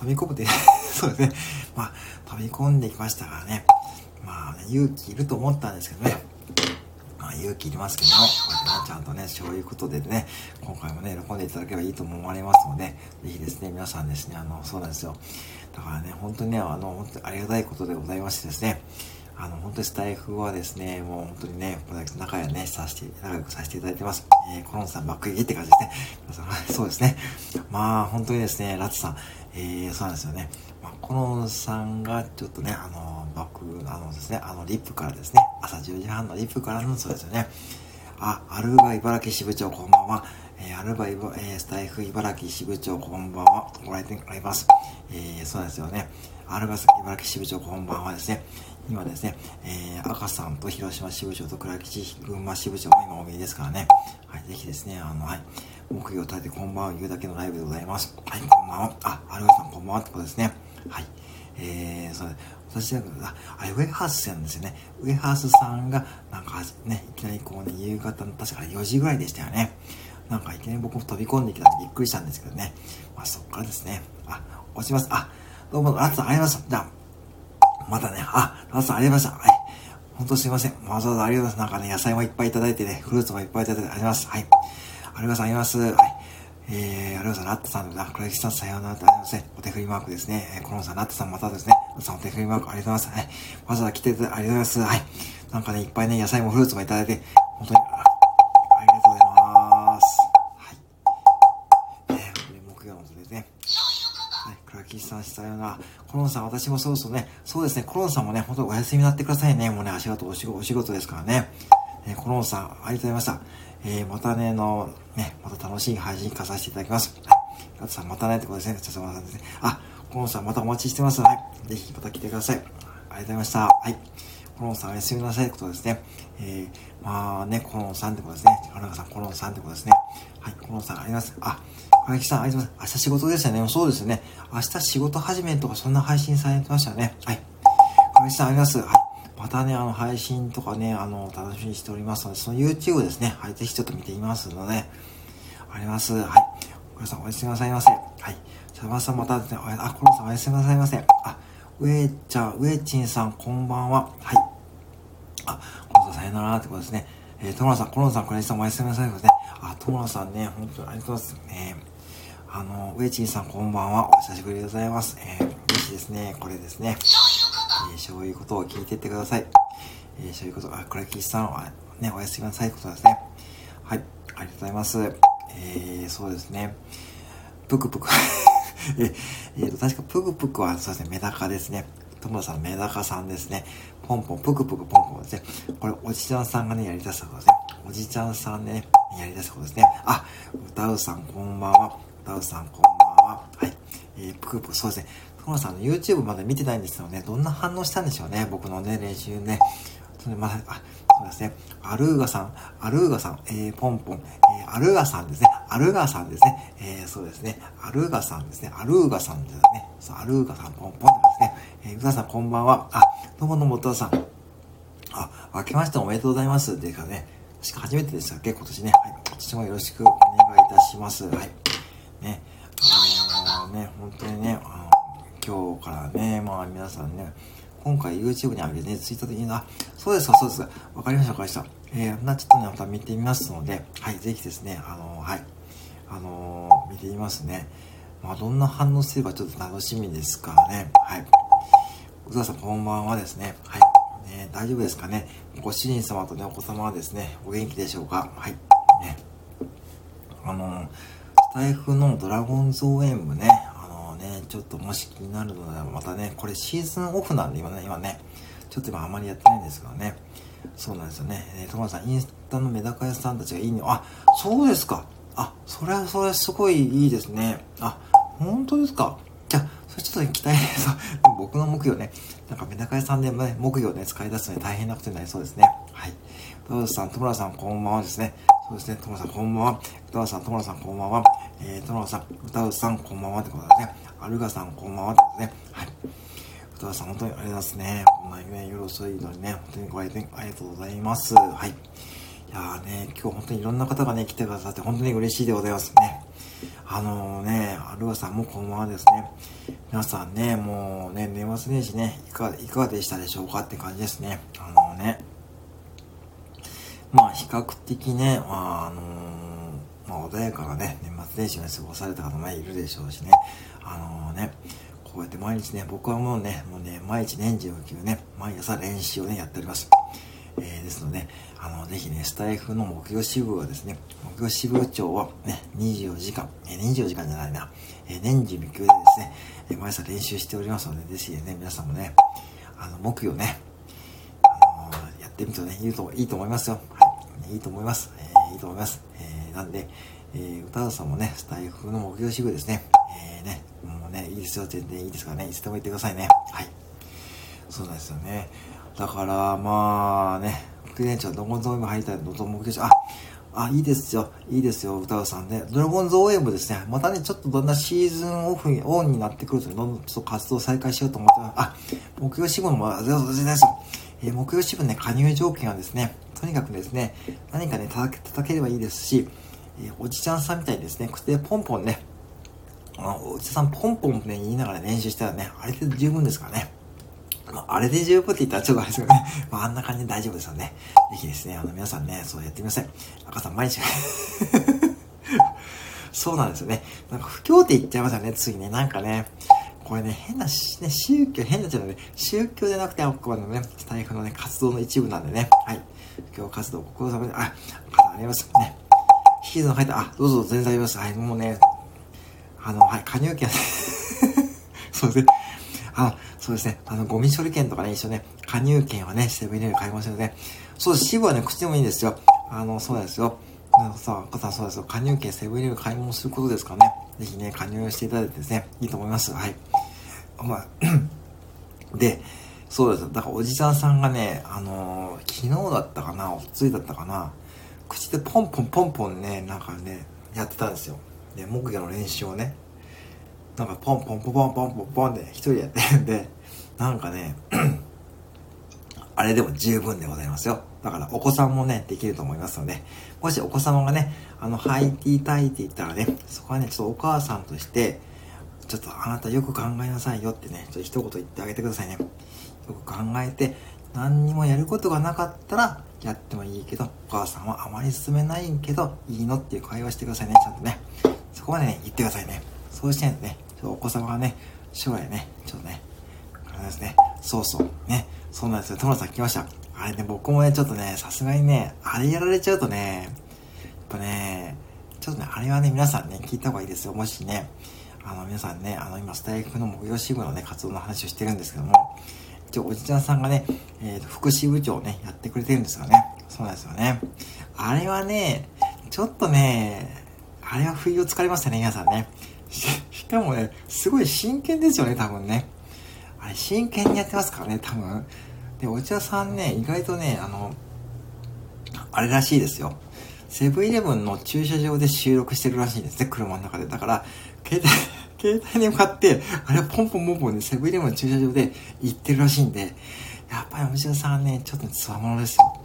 [SPEAKER 1] 飛び込むって、そうですね。まあ、飛び込んできましたからね。まあ、ね、勇気いると思ったんですけどね。まあ、勇気いりますけども、こうやってね、ちゃんとね、そういうことでね、今回もね、喜んでいただければいいと思われますので、ぜひですね、皆さんですね、あの、そうなんですよ。だからね、本当にね、あの、本当にありがたいことでございましてですね、あの、本当にスタイフはですね、もう本当にね、こだ仲良ね、させて、仲良くさせていただいてます。えー、コロンさん爆撃って感じですね。[laughs] そうですね。まあ、本当にですね、ラツさん、えー、そうなんですよね。まあ、コロンさんがちょっとね、あの、僕、あのですね、あの、リップからですね、朝10時半のリップからの、そうですよね。あ、アルバ茨城支部長こんばんは。えー、アルバイブ、えー、スタイフ茨城支部長こんばんは。ご来店あります。えー、そうですよね。アルバイ茨城支部長こんばんはですね。今ですね、えー、赤さんと広島支部長と倉吉群馬支部長も今お見えですからね。はい、ぜひですね、あの、はい、目標を立ててこんばんは言うだけのライブでございます。はい、こんばんは。あ、アルバさんこんばんはってことですね。はい。えー、そう私は、あ、あれ、ウェハースさんですよね。ウェハースさんが、なんか、ね、いきなりこうね、夕方の確か4時ぐらいでしたよね。なんかいきなり僕も飛び込んできたんでびっくりしたんですけどね。まあそっからですね。あ、落ちます。あ、どうも、ラッツさんありがとうございました。じゃあ、またね、あ、ラッツさんありがとうございました。はい。本当すいません。わざわざありがとうございます。なんかね、野菜もいっぱいいただいてね、フルーツもいっぱいいただいてあります。はい。ありがとうございます。はい。えー、ありがとうございます。ラットさん、ラクラキさん、さようならとあります。お手振りマークですね。えー、コロンさん、ラットさん、またですね。ラットさん、お手振りマークありがとうございます。はい。わざわざ来ていただいてありがとうございます。はい。なんかね、いっぱいね、野菜もフルーツもいただいて、本当に、さん、さような。コロンさん、私もそろそろね、そうですね、コロンさんもね、本当お休みになってくださいね。もうね、足事お仕事、お仕事ですからね。えー、コロンさん、ありがとうございました。えー、またね、の、ね、また楽しい配信化させていただきます。はい。ガツさん、またねってことですね。ちょっとまたですね。あ、コロンさん、またお待ちしてます。はい。ぜひ、また来てください。ありがとうございました。はい。コロンさん、おやすみなさいってことですね。えー、まあね、コロンさんってことですね。アナガさん、コロンさんってことですね。はい、コロンさん、あります。あ、荒木さん、ありがとうございます。明日仕事でしたね。そうですね。明日仕事始めとか、そんな配信されてましたね。はい。荒木さん、あります。はい。またね、あの、配信とかね、あの、楽しみにしておりますので、その YouTube ですね。はい、ぜひちょっと見てみますので、あります。はい。皆さん、おやすみなさいませ。はい。シャバさん、またですね、あ、コロさん、おやすみなさいませ。あ、ウェイちゃん、ウェイチンさん、こんばんは。はい。あ、コロさん、さよならってことですね。えー、トモラさん、コロンさん、クライさん、おやすみなさいませ。あ、トモラさんね、本当にありがとうございます。ね、あの、ウェチンさん、こんばんは。お久しぶりでございます。えー、ぜひですね、これですね。えー、そういうことを聞いてってください。えー、そういうこと、あ、クラキシさんは、ね、おやすみなさいことですね。はい、ありがとうございます。えー、そうですね。ぷくぷく [laughs] え、えーと、確かぷくぷくは、そうですね、メダカですね。友田さん、メダカさんですね。ポンポン、ぷくぷくポンポンですね。これ、おじちゃんさんがね、やり出したことですね。おじちゃんさんね、やり出したことですね。あ、歌うさん、こんばんは。歌うさん、こんばんは。はい。えー、ぷくぷく、そうですね。友田さんの YouTube まだ見てないんですよね。どんな反応したんでしょうね。僕のね、練習ね。それまだ、あ、そうですね。アルーガさん、アルーガさん、えー、ポンポン、えー、アルーガさんですね。アルーガさんですね。えー、そうですね。アルーガさんですね。アルーガさんですね。そう、アルーガさん、ポンポンですね。えー、うさん、こんばんは。あ、どうもどうも、うたさん。あ、明けましておめでとうございます。っていうかね、確か初めてでしたっけ？今年ね。はい。今年もよろしくお願いいたします。はい。ね。あのー、ね、本当にね、あの今日からね、まあ皆さんね、今回 YouTube に上げてね、ツイッターでいいな。そうですか、そうですか。わかりました、わかりました。えー、な、ちょっとね、また見てみますので、はい、ぜひですね、あのー、はい、あのー、見てみますね。まあ、どんな反応すればちょっと楽しみですからね。はい。宇沢さん、こんばんはですね。はい。ね、大丈夫ですかね。ご主人様とね、お子様はですね、お元気でしょうか。はい。ね。あのスタイフのドラゴンズ応援部ね、あのね、ちょっともし気になるのでまたね、これシーズンオフなんで今ね、今ね、ちょっと今あまりやってないんですけどね。そうなんですよね。えー、トマさん、インスタのメダカ屋さんたちがいいね。あ、そうですか。あ、それはそれはすごいいいですね。あ、本当ですか。じゃあ、それちょっと期待、そう、僕の木曜ね、なんかメダカ屋さんで、ね、木曜ね、使い出すのに大変なことになりそうですね。はい。歌川さん、戸村さん、こんばんはですね。そうですね、戸村さん、こんばんは。歌川さん、戸村さん、こんばんは。えー、戸村さん、歌川さん、こんばんはってことですね。アルガさん、こんばんはってことですね。はい。歌川さん、本当にありがとうございますね。こんなにね、よろしいのにね、本当にご来店ありがとうございます。はい。いやーね、今日本当にいろんな方がね、来てくださって本当に嬉しいでございますね。あのー、ね、アルガさんもこんばんはですね。皆さんね、もうね、年末年始ね、いかが、いかがでしたでしょうかって感じですね。あのー、ね、まあ、比較的ね、まあ、あのー、まあ、穏やかなね、年末年始を、ね、過ごされた方も、いるでしょうしね。あのね、こうやって毎日ね、僕はもうね、もうね、毎日年中級ね、毎朝練習をね、やっております。えー、ですので、あの、ぜひね、スタイフの目標支部はですね、目標支部長はね、24時間、えー、24時間じゃないな、えー、年中無休でですね、えー、毎朝練習しておりますので、ぜひね、皆さんもね、あの、目標ね、ってみるとね、いいと、いいと思いますよ。い。いと思います。えー、いいと思います。えー、なんで、えー、歌田さんもね、スタイフの目標支部ですね、えー、ね、もうね、いいですよ、全然いいですからね、いつでも言ってくださいね。はい。そうなんですよね。だから、まあね、副店長、ドラゴンズ OM 入りたいのと目標あ、あ、いいですよ。いいですよ、歌うさんね。ドラゴンズ OM ですね。またね、ちょっとどんなシーズンオフに、オンになってくると、どんどんちょっと活動再開しようと思ってます。あ、目標支部も、あ、全然ですよ。えー、目標支部ね、加入条件はですね、とにかくですね、何かね、叩け叩ければいいですし、えー、おじちゃんさんみたいにですね、口でポンポンね、あおじさんポンポンね、言いながら練習したらね、あれで十分ですからね。まあ、あれで十分って言ったらちょっとあれですよね。[laughs] まあ、あんな感じで大丈夫ですよね。ぜひですね、あの、皆さんね、そうやってみなさい。赤さん、毎日 [laughs] そうなんですよね。なんか、不況って言っちゃいますよね、次ね。なんかね、これね、変な、ね、宗教、変なっちゃうので、宗教じゃなくて、あくまでもね、スタイフのね、活動の一部なんでね。はい。不況活動、ご苦労様で、あ、ありますね。シーズン入った、あ、どうぞ、全然あります。はい、もうね、あの、はい、加入券、[laughs] そうですね。あ、そうですね。あの、ゴミ処理券とかね、一緒ね、加入券はね、セブンイレブン買いましたよね。そうです。支部はね、口でもいいんですよ。あの、そうですよ。あのさ、赤さそうですよ。加入券セブンイレブン買い物することですかね。ぜひね、加入していただいてですね、いいと思います。はい。まあ、[clears throat] で、そうです。だからおじさんさんがね、あのー、昨日だったかな、おついだったかな、口でポンポンポンポンね、なんかね、やってたんですよ。で、木魚の練習をね、なんかポンポンポンポンポンポンポンで一人でやってるんで、なんかね、[clears throat] あれでも十分でございますよ。だからお子さんもね、できると思いますので、もしお子様がね、あの、履いていたいって言ったらね、そこはね、ちょっとお母さんとして、ちょっとあなたよく考えなさいよってね、ちょっと一言言ってあげてくださいね。よく考えて、何にもやることがなかったら、やってもいいけど、お母さんはあまり進めないけど、いいのっていう会話してくださいね、ちゃんとね。そこまでね、言ってくださいね。そうしないとね、お子様がね、将来ね、ちょっとね、あれですね、そうそう、ね、そうなんですよ。トモさん来ました。あれね、僕もね、ちょっとね、さすがにね、あれやられちゃうとね、やっぱね、ちょっとね、あれはね、皆さんね、聞いた方がいいですよ。もしね、あの、皆さんね、あの、今、スタイフの木曜支部のね、活動の話をしてるんですけども、一応、おじちゃんさんがね、え、ー、と、福祉部長をね、やってくれてるんですよね。そうなんですよね。あれはね、ちょっとね、あれは不意をつかれましたね、皆さんね。[laughs] しかもね、すごい真剣ですよね、多分ね。あれ、真剣にやってますからね、多分。で、お茶さんね、意外とね、あの、あれらしいですよ。セブンイレブンの駐車場で収録してるらしいんですね、車の中で。だから、携帯、[laughs] 携帯に向かって、あれポンポンポンポンね、セブンイレブンの駐車場で行ってるらしいんで、やっぱりお茶さんね、ちょっとつわものですよ。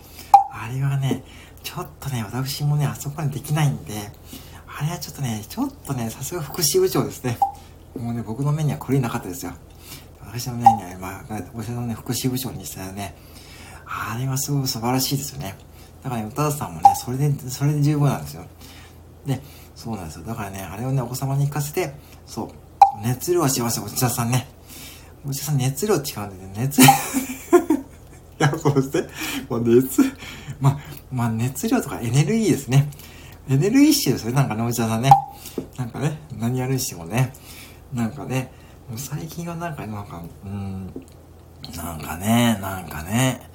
[SPEAKER 1] あれはね、ちょっとね、私もね、あそこまできないんで、あれはちょっとね、ちょっとね、さすが福祉部長ですね。もうね、僕の目には懲りなかったですよ。私の目には、まあ、お医者のね、福祉部長にしたらね、あれはすごい素晴らしいですよね。だからね、歌田さんもね、それで、それで十分なんですよ。で、そうなんですよ。だからね、あれをね、お子様に行かせて、そう、熱量はしますよ、お医者さんね。お医者さん熱量違うんでね、熱、[laughs] いや、そうして、もう熱、まあ、まあ熱量とかエネルギーですね。エネルギッシュですよ、なんかね、おじさんね。なんかね、何やるにしてもね。なんかね、最近はなんか、なんか、うん、なんかね、なんかね、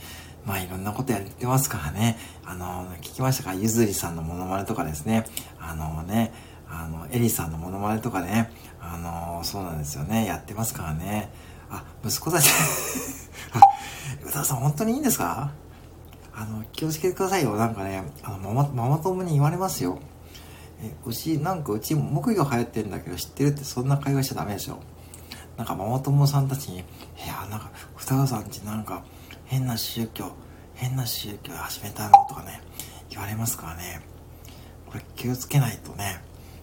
[SPEAKER 1] まあいろんなことやってますからね。あの、聞きましたか？ゆずりさんのモノマネとかですね。あのね、あの、エリさんのモノマネとかね、あのそうなんですよね、やってますからね。あ、息子たち [laughs] あ、歌さん本当にいいんですか？あの、気をつけてくださいよ。なんかね、あの、ママ、ママ友に言われますよ。え、うち、なんかうち木魚流行ってるんだけど知ってるってそんな会話しちゃダメでしょ。なんかママ友さんたちに、いや、なんか、双子さんちなんか変な宗教、変な宗教始めたのとかね、言われますからね。これ気をつけないとね、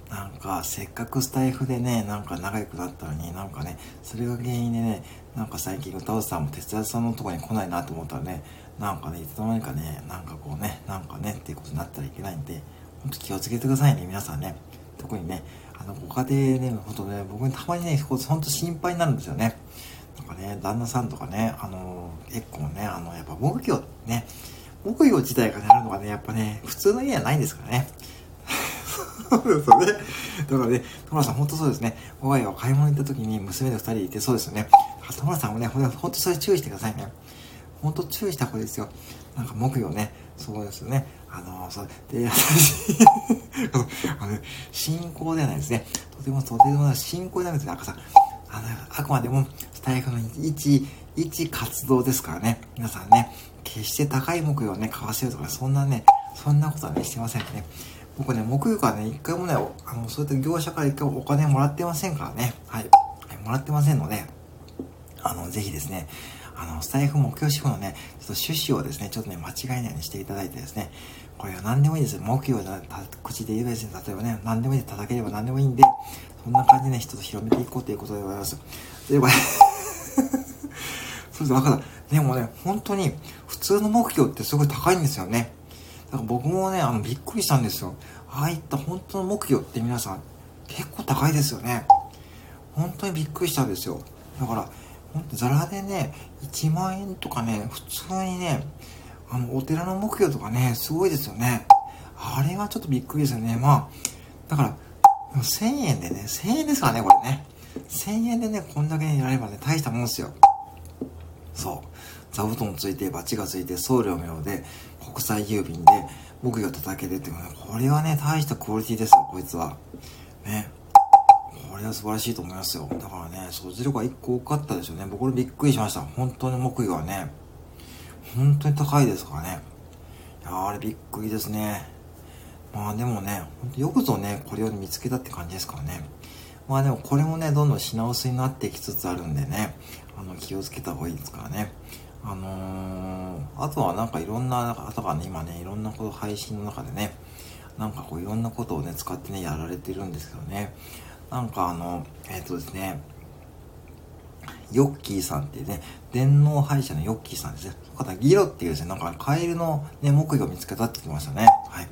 [SPEAKER 1] なんかせっかくスタイフでね、なんか仲良くなったのになんかね、それが原因でね、なんか最近歌うさんも哲也さんのとこに来ないなと思ったらね、なんかね、いつの間にかね、なんかこうね、なんかね、っていうことになったらいけないんで、ほんと気をつけてくださいね、皆さんね。特にね、の、ご家庭ね、ほんとね、僕たまにね、ほんと心配になるんですよね。なんかね、旦那さんとかね、あの、結構ね、あの、やっぱ木魚ね、木魚自体がね、あるのがね、やっぱね、普通の家はないんですからね。[laughs] そうですよね。だからね、トラさん本当そうですね。我が家は買い物行った時に娘で2人いてそうですよね。トラさんもね、ほんとそれ注意してくださいね。ほんと注意した方がいいですよ。なんか木魚ね、そうですよね。あの、そう、で、[laughs] 私あの、信仰ではないですね。とてもとても信仰じゃなくて、赤さん、あの、あくまでも、スタイフの一、一活動ですからね。皆さんね、決して高い目標をね、買わせようとか、そんなね、そんなことはね、してませんね。僕ね、木曜からね、一回もね、あの、そういった業者から一回お金もらってませんからね。はい。もらってませんので、あの、ぜひですね、あの、スタイフ目標志向のね、ちょっと趣旨をですね、ちょっとね、間違えないようにしていただいてですね、これは何でもいいです。目標だ、口で言えばですね、例えばね、何でもいいで叩ければ何でもいいんで、そんな感じでね、人と広めていこうということでございます。例えば、[laughs] そうです、わかった。でもね、本当に、普通の目標ってすごい高いんですよね。だから僕もね、あの、びっくりしたんですよ。ああいった本当の目標って皆さん、結構高いですよね。本当にびっくりしたんですよ。だから、ほんとザラでね、1万円とかね、普通にね、あの、お寺の目標とかね、すごいですよね。あれはちょっとびっくりですよね。まあ、だから、1000円でね、1000円ですからね、これね。1000円でね、こんだけやればね、大したもんですよ。そう。座布団ついて、バチがついて、送料無料で、国際郵便で、木魚叩けてっていうね、これはね、大したクオリティですよ、こいつは。ね。これは素晴らしいと思いますよ。だからね、そちらが1個多かったですよね。僕これびっくりしました。本当に木魚はね、本当に高いですからね。いやあれびっくりですね。まあでもね、ほんとよくぞね、これを見つけたって感じですからね。まあでもこれもね、どんどん品薄になってきつつあるんでね、あの、気をつけた方がいいですからね。あのー、あとはなんかいろんな方がね、今ね、いろんなこと配信の中でね、なんかこういろんなことをね、使ってね、やられてるんですけどね。なんかあの、えっ、ー、とですね、ヨッキーさんっていうね、電脳歯医者のヨッキーさんですね。その方、ギロっていうですね、なんかカエルのね、木魚を見つけたって言ってましたね。はい。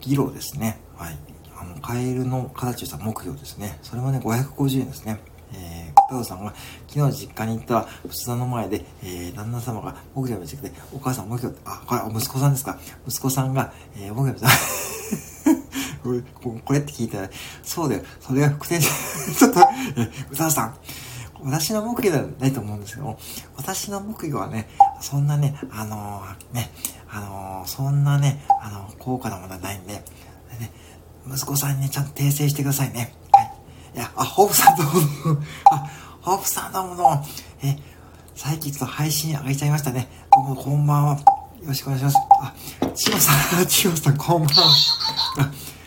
[SPEAKER 1] ギロですね。はい。あの、カエルの形をした木魚ですね。それもね、550円ですね。えー、片さんが昨日実家に行ったら、仏壇の前で、えー、旦那様が木魚を見つけて、お母さん木魚って、あ、これ、息子さんですか？息子さんが、えー、木魚を見つけて、これこれって聞いたら、そうだよ、それが伏線じゃ、ちょっと、え、宇多田さん、私の木魚ではないと思うんですけども、私の木魚はね、そんなね、あのー、ね、あのー、そんなね、あのー、高価なものはないんで、ね、息子さんに、ちゃんと訂正してくださいね。はいや、あ、ホープさんどうも、あ、ホープさんどうもどうも、え、最近ちょっと配信上げちゃいましたね。どうもこんばんは。よろしくお願いします。あ、千代さん、千代さんこんばんは。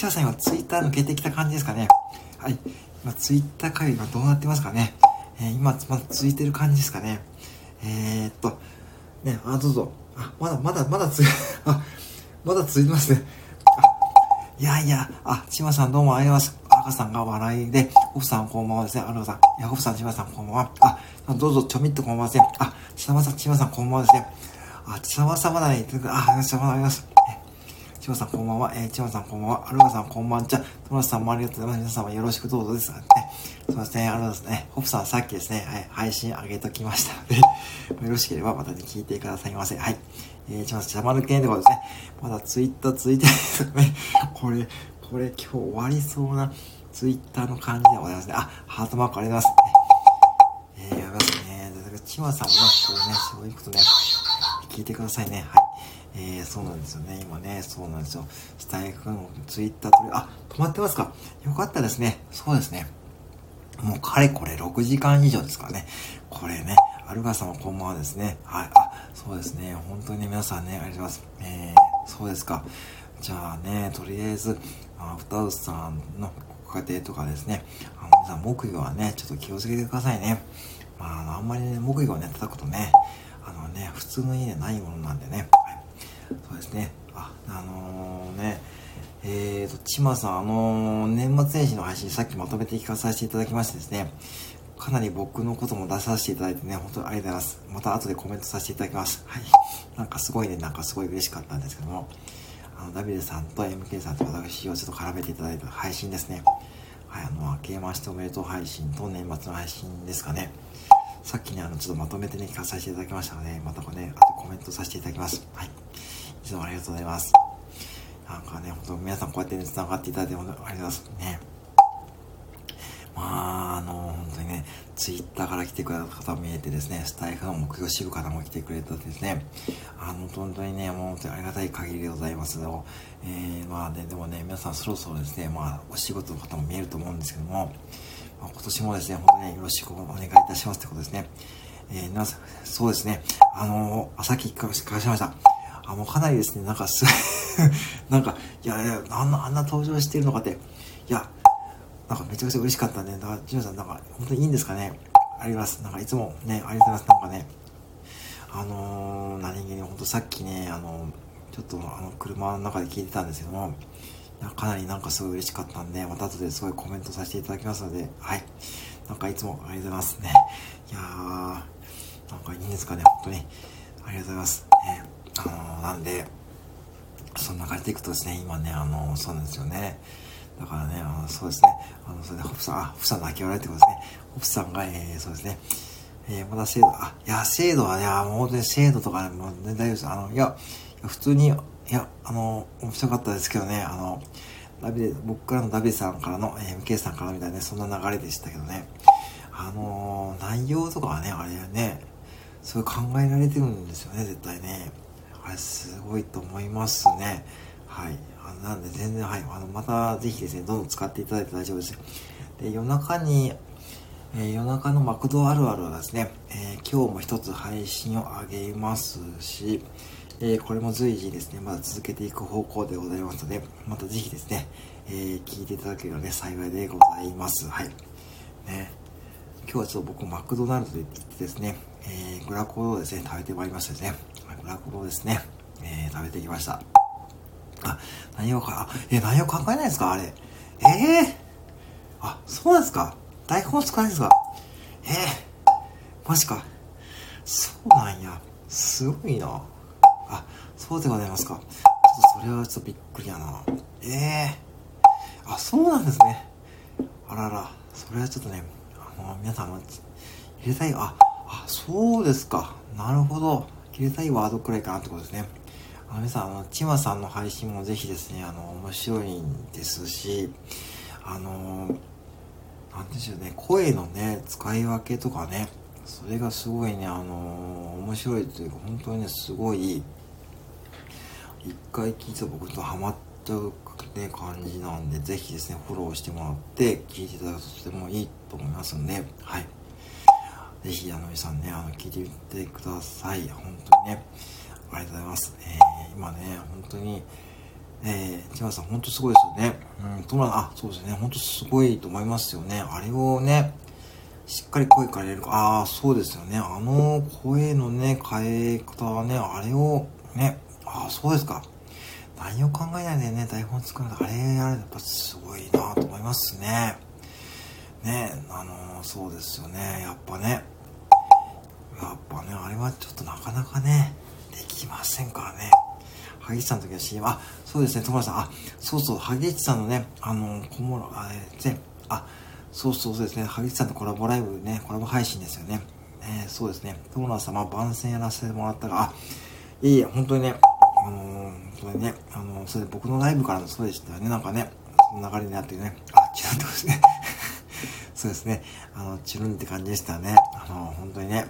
[SPEAKER 1] あ、千代さん今ツイッター抜けてきた感じですかね。はい。今ツイッター会がどうなってますかね。えー、今、まだ続いてる感じですかね。えー、っと、ね、あ、どうぞ。あ、まだ、まだ、まだつ、[laughs] あ、まだ続いてますね。あ、いやいや、あ、千葉さんどうもありがとうございます。赤さんが笑いで、オフさんこんばんはですね。アルさん。いや、オフさん、千葉さんこんばんは。あ、どうぞちょみっとこんばんはですね。あ、千葉さん、千葉さんこんばんはですね。あ、千葉さんまだね、あ、千葉さんあります。千葉さんこんばんは。えー、千葉さんこんばんは。アルガさんこんばんちゃ。友達さんもありがとうございます。皆様よろしくどうぞです。ね、そうですね。あのですね。ホップさんさっきですね、はい、配信上げときましたので [laughs] よろしければまたね、聞いてくださいませ。はい。えー、千葉さん、シャマル系でございますね。まだツイッターついてないですよね。[laughs] これ、これ今日終わりそうな。ツイッターの感じでございますね。あ、ハートマークありがとうございます。えー、やりますね。だから、チマさんもね、こうね、そういうことね、聞いてくださいね。はい。えー、そうなんですよね。今ね、そうなんですよ。スタイフのツイッターと、あ、止まってますかよかったですね。そうですね。もうかれこれ6時間以上ですかね。これね、アルガさんはこんばんはですね。はい。あ、そうですね。本当に、皆さんね、ありがとうございます。えー、そうですか。じゃあね、とりあえず、アフタウスさんのご家庭とかですね、あの、皆さん木魚はね、ちょっと気をつけてくださいね。まあ、あの、あんまりね、木魚をね、叩くとね、あのね、普通の家でないものなんでね、そうですね。あ、あのー、ね、えーと、ちまさん、あのー、年末年始の配信さっきまとめて聞かさせていただきましてですね、かなり僕のことも出させていただいてね、本当にありがとうございます。また後でコメントさせていただきます。はい。なんかすごいね、なんかすごい嬉しかったんですけども、あの、ダビデさんと MK さんと私をちょっと絡めていただいた配信ですね。はい、あの、明けましておめでとう配信と年末の配信ですかね。さっきね、あの、ちょっとまとめてね、聞かさせていただきましたので、またこれね、あとコメントさせていただきます。はい。つもありがとうございます。なんかね、本当皆さんこうやってね、繋がっていただいて、本当ありがとうございます。ね。まあ、あの、本当にね、ツイッターから来てくれた方も見えてですね、スタイフの目標支部からも来てくれたですね、あの、本当にね、もう本当にありがたい限りでございますよ。えー、まあね、でもね、皆さんそろそろですね、まあ、お仕事の方も見えると思うんですけども、まあ、今年もですね、本当によろしくお願いいたしますってことですね。えー、皆さん、そうですね、あのー、さっき聞かせました。あ、もうかなりですね、なんかすごい、[laughs] なんか、いやいや、あんな、あんな登場してるのかって、いや、なんかめちゃくちゃ嬉しかったんで、だから、ジュさん、なんか、本当にいいんですかねあります。なんか、いつもね、ありがとうございます。なんかね、あのー、何気に、本当さっきね、あのー、ちょっと、あの、車の中で聞いてたんですけども、かなりなんかすごい嬉しかったんで、また後ですごいコメントさせていただきますので、はい。なんかいつもありがとうございますね。いやー、なんかいいんですかね、本当に。ありがとうございます。えー、あのー、なんで、そんな感じでいくとですね、今ね、あのー、そうなんですよね。だからね、あのそうですね、あの、それで、ホプさん、あ、ホプさん泣き笑いってことですね。ホプさんが、えー、そうですね、えー、まだ制度、あ、いや、制度は、いや、もう本当に制度とかね、もう、ね、大丈夫です。あの、いや、普通に、いや、あの、面白かったですけどね、あの、ダビデ、僕からのダビデさんからの、えー、MK さんからみたいなね、そんな流れでしたけどね。あのー、内容とかはね、あれはね、すごい考えられてるんですよね、絶対ね。あれ、すごいと思いますね。はい。あのなんで全然、はい。あの、またぜひですね、どんどん使っていただいて大丈夫です。で、夜中に、えー、夜中のマクドあるあるはですね、えー、今日も一つ配信を上げますし、えー、これも随時ですね、まだ続けていく方向でございますので、またぜひですね、えー、聞いていただければね、幸いでございます。はい。ね。今日はちょっと僕マクドナルドで行ってですね、えー、グラコロをですね、食べてまいりましたですね。グラコロをですね、えー、食べてきました。あ、何をか、え、何を考えないですか？あれ。ええー、あ、そうなんですか？台本使わないですか？ええー、マジか。そうなんや。すごいな。あ、そうでございますか。ちょっとそれはちょっとびっくりやな。ええー、あ、そうなんですね。あらら、それはちょっとね、あの、皆さんも、入れたい、あ、あ、そうですか。なるほど。入れたいワードくらいかなってことですね。あの皆さん、あの、ちまさんの配信もぜひですね、あの、面白いんですし、あの、なんでしょうね、声のね、使い分けとかね、それがすごいね、あの、面白いというか、本当にね、すごい、一回聞いた僕とハマっちゃう、ね、感じなんで、ぜひですね、フォローしてもらって、聞いていただくととてもいいと思いますんで、はい。ぜひ、あの、皆さんね、あの、聞いてみてください。本当にね。ありがとうございます。えー、今ね、本当に、えー、千葉さん、本当すごいですよね。うん、とまあ、そうですね、本当すごいと思いますよね。あれをね、しっかり声かれるか、ああ、そうですよね。あの声のね、変え方はね、あれをね、ああ、そうですか。何を考えないでね、台本作るのあれ、あれ、やっぱすごいなと思いますね。ね、あのー、そうですよね。やっぱね、やっぱね、あれはちょっとなかなかねで、きませんからね。萩市さんの時は CM、あ、そうですね、友達さん、あ、そうそう、萩市さんのね、あの、小諸、あ、えー、あ、そうそうそうですね、萩市さんとコラボライブね、コラボ配信ですよね。えー、そうですね、友達様、番宣やらせてもらったら、あ、いいえ、本当にね、あのー、本当にね、あの、それで僕のライブからもそうでしたよね、なんかね、その流れになってね、あ、違うってことですね。そうですね、あの、チュルンって感じでしたね。あの、本当にね、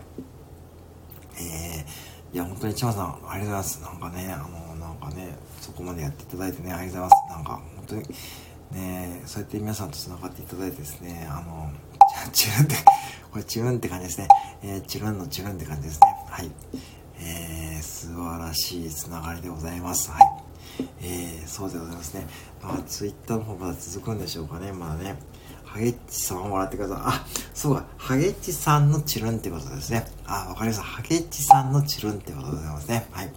[SPEAKER 1] えー、いや、本当に千葉さん、ありがとうございます。なんかね、あの、なんかね、そこまでやっていただいてね、ありがとうございます。なんか、本当に、ね、そうやって皆さんと繋がっていただいてですね、あの、[laughs] チュルンって、これチュルンって感じですね。えー、チュルンのチュルンって感じですね。はい。えー、素晴らしい繋がりでございます。はい。えー、そうでございますね。まあ、ツイッターの方まだ続くんでしょうかね、まだね。ハゲッチさんをもらってください。あ、そうか、ハゲッチさんのチルンってことですね。あ、わかりました。ハゲッチさんのチルンってことでございますね。はい。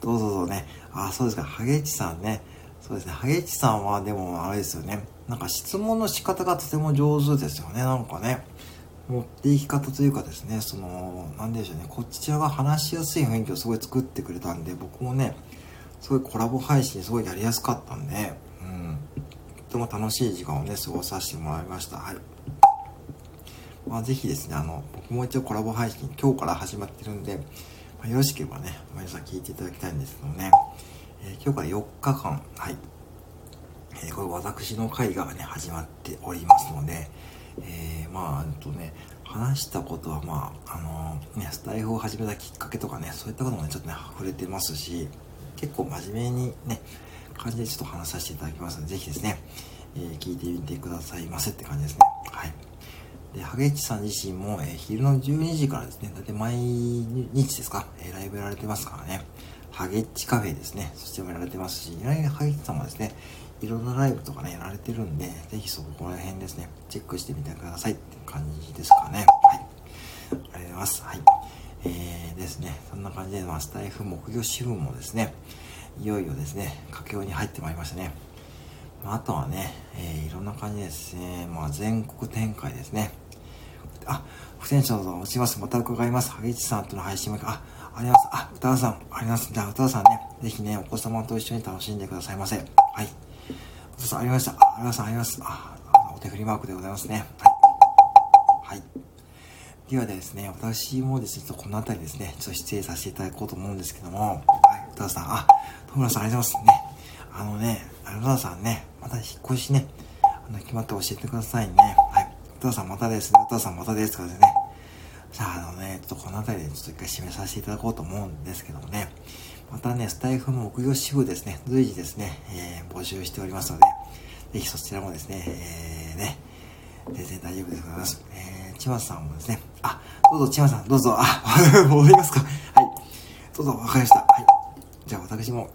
[SPEAKER 1] どうぞどうぞね。あ、そうですか、ハゲッチさんね。そうですね、ハゲッチさんはでもあれですよね。なんか質問の仕方がとても上手ですよね。なんかね。持っていき方というかですね、その、なんでしょうね、こちらが話しやすい雰囲気をすごい作ってくれたんで、僕もね、すごいコラボ配信すごいやりやすかったんで、うん。とても楽しい時間をね、過ごさせてもらいました。はい。まあ、ぜひですね、あの、僕も一応コラボ配信、今日から始まってるんで、まあ、よろしければね、皆さん聞いていただきたいんですけどね、えー、今日から4日間、はい。えー、これ私の会がね、始まっておりますので、えー、まあ、あとね、話したことは、まあ、あのー、ね、スタイフを始めたきっかけとかね、そういったこともね、ちょっとね、触れてますし、結構真面目にね、感じでちょっと話させていただきますので、ぜひですね、えー、聞いてみてくださいませって感じですね。はい。で、ハゲッチさん自身も、えー、昼の12時からですね、だいたい毎日ですか、えー、ライブやられてますからね、ハゲッチカフェですね、そしてもやられてますし、ハゲッチさんもですね、いろんなライブとかね、やられてるんで、ぜひそこら辺ですね、チェックしてみてくださいって感じですかね。はい。ありがとうございます。はい。えー、ですね、そんな感じで、まあ、スタイフ木魚支部もですね、いよいよですね、佳境に入ってまいりましたね。まあ、あとはね、えー、いろんな感じですね、まあ、全国展開ですね。あ、副店長と落ちます。また伺います。萩市さんとの配信も、あ、あります。あ、歌田さん、あります。じゃあ、歌田さんね、ぜひね、お子様と一緒に楽しんでくださいませ。はい。歌田さん、ありました。あ、あります、あります。あ、お手振りマークでございますね。はい。はい。ではですね、私もですね、ちょっとこの辺りですね、ちょっと失礼させていただこうと思うんですけども、はい、歌田さん、あ、ありがとうございますね。あのね、歌田さんね、また引っ越しね、あの、決まって教えてくださいね。はい。歌田さんまたですね、歌田さんまたです。とかでね。じゃあ、あのね、ちょっとこの辺りでちょっと一回締めさせていただこうと思うんですけどもね、またね、スタイフも木曜支部ですね、随時ですね、えー、募集しておりますので、ぜひそちらもですね、えー、ね、全然大丈夫でございます。えー、千葉さんもですね、あ、どうぞ、千葉さん、どうぞ、あ、[laughs] 戻りますか。はい。どうぞ、わかりました。はい。じゃあ、私も、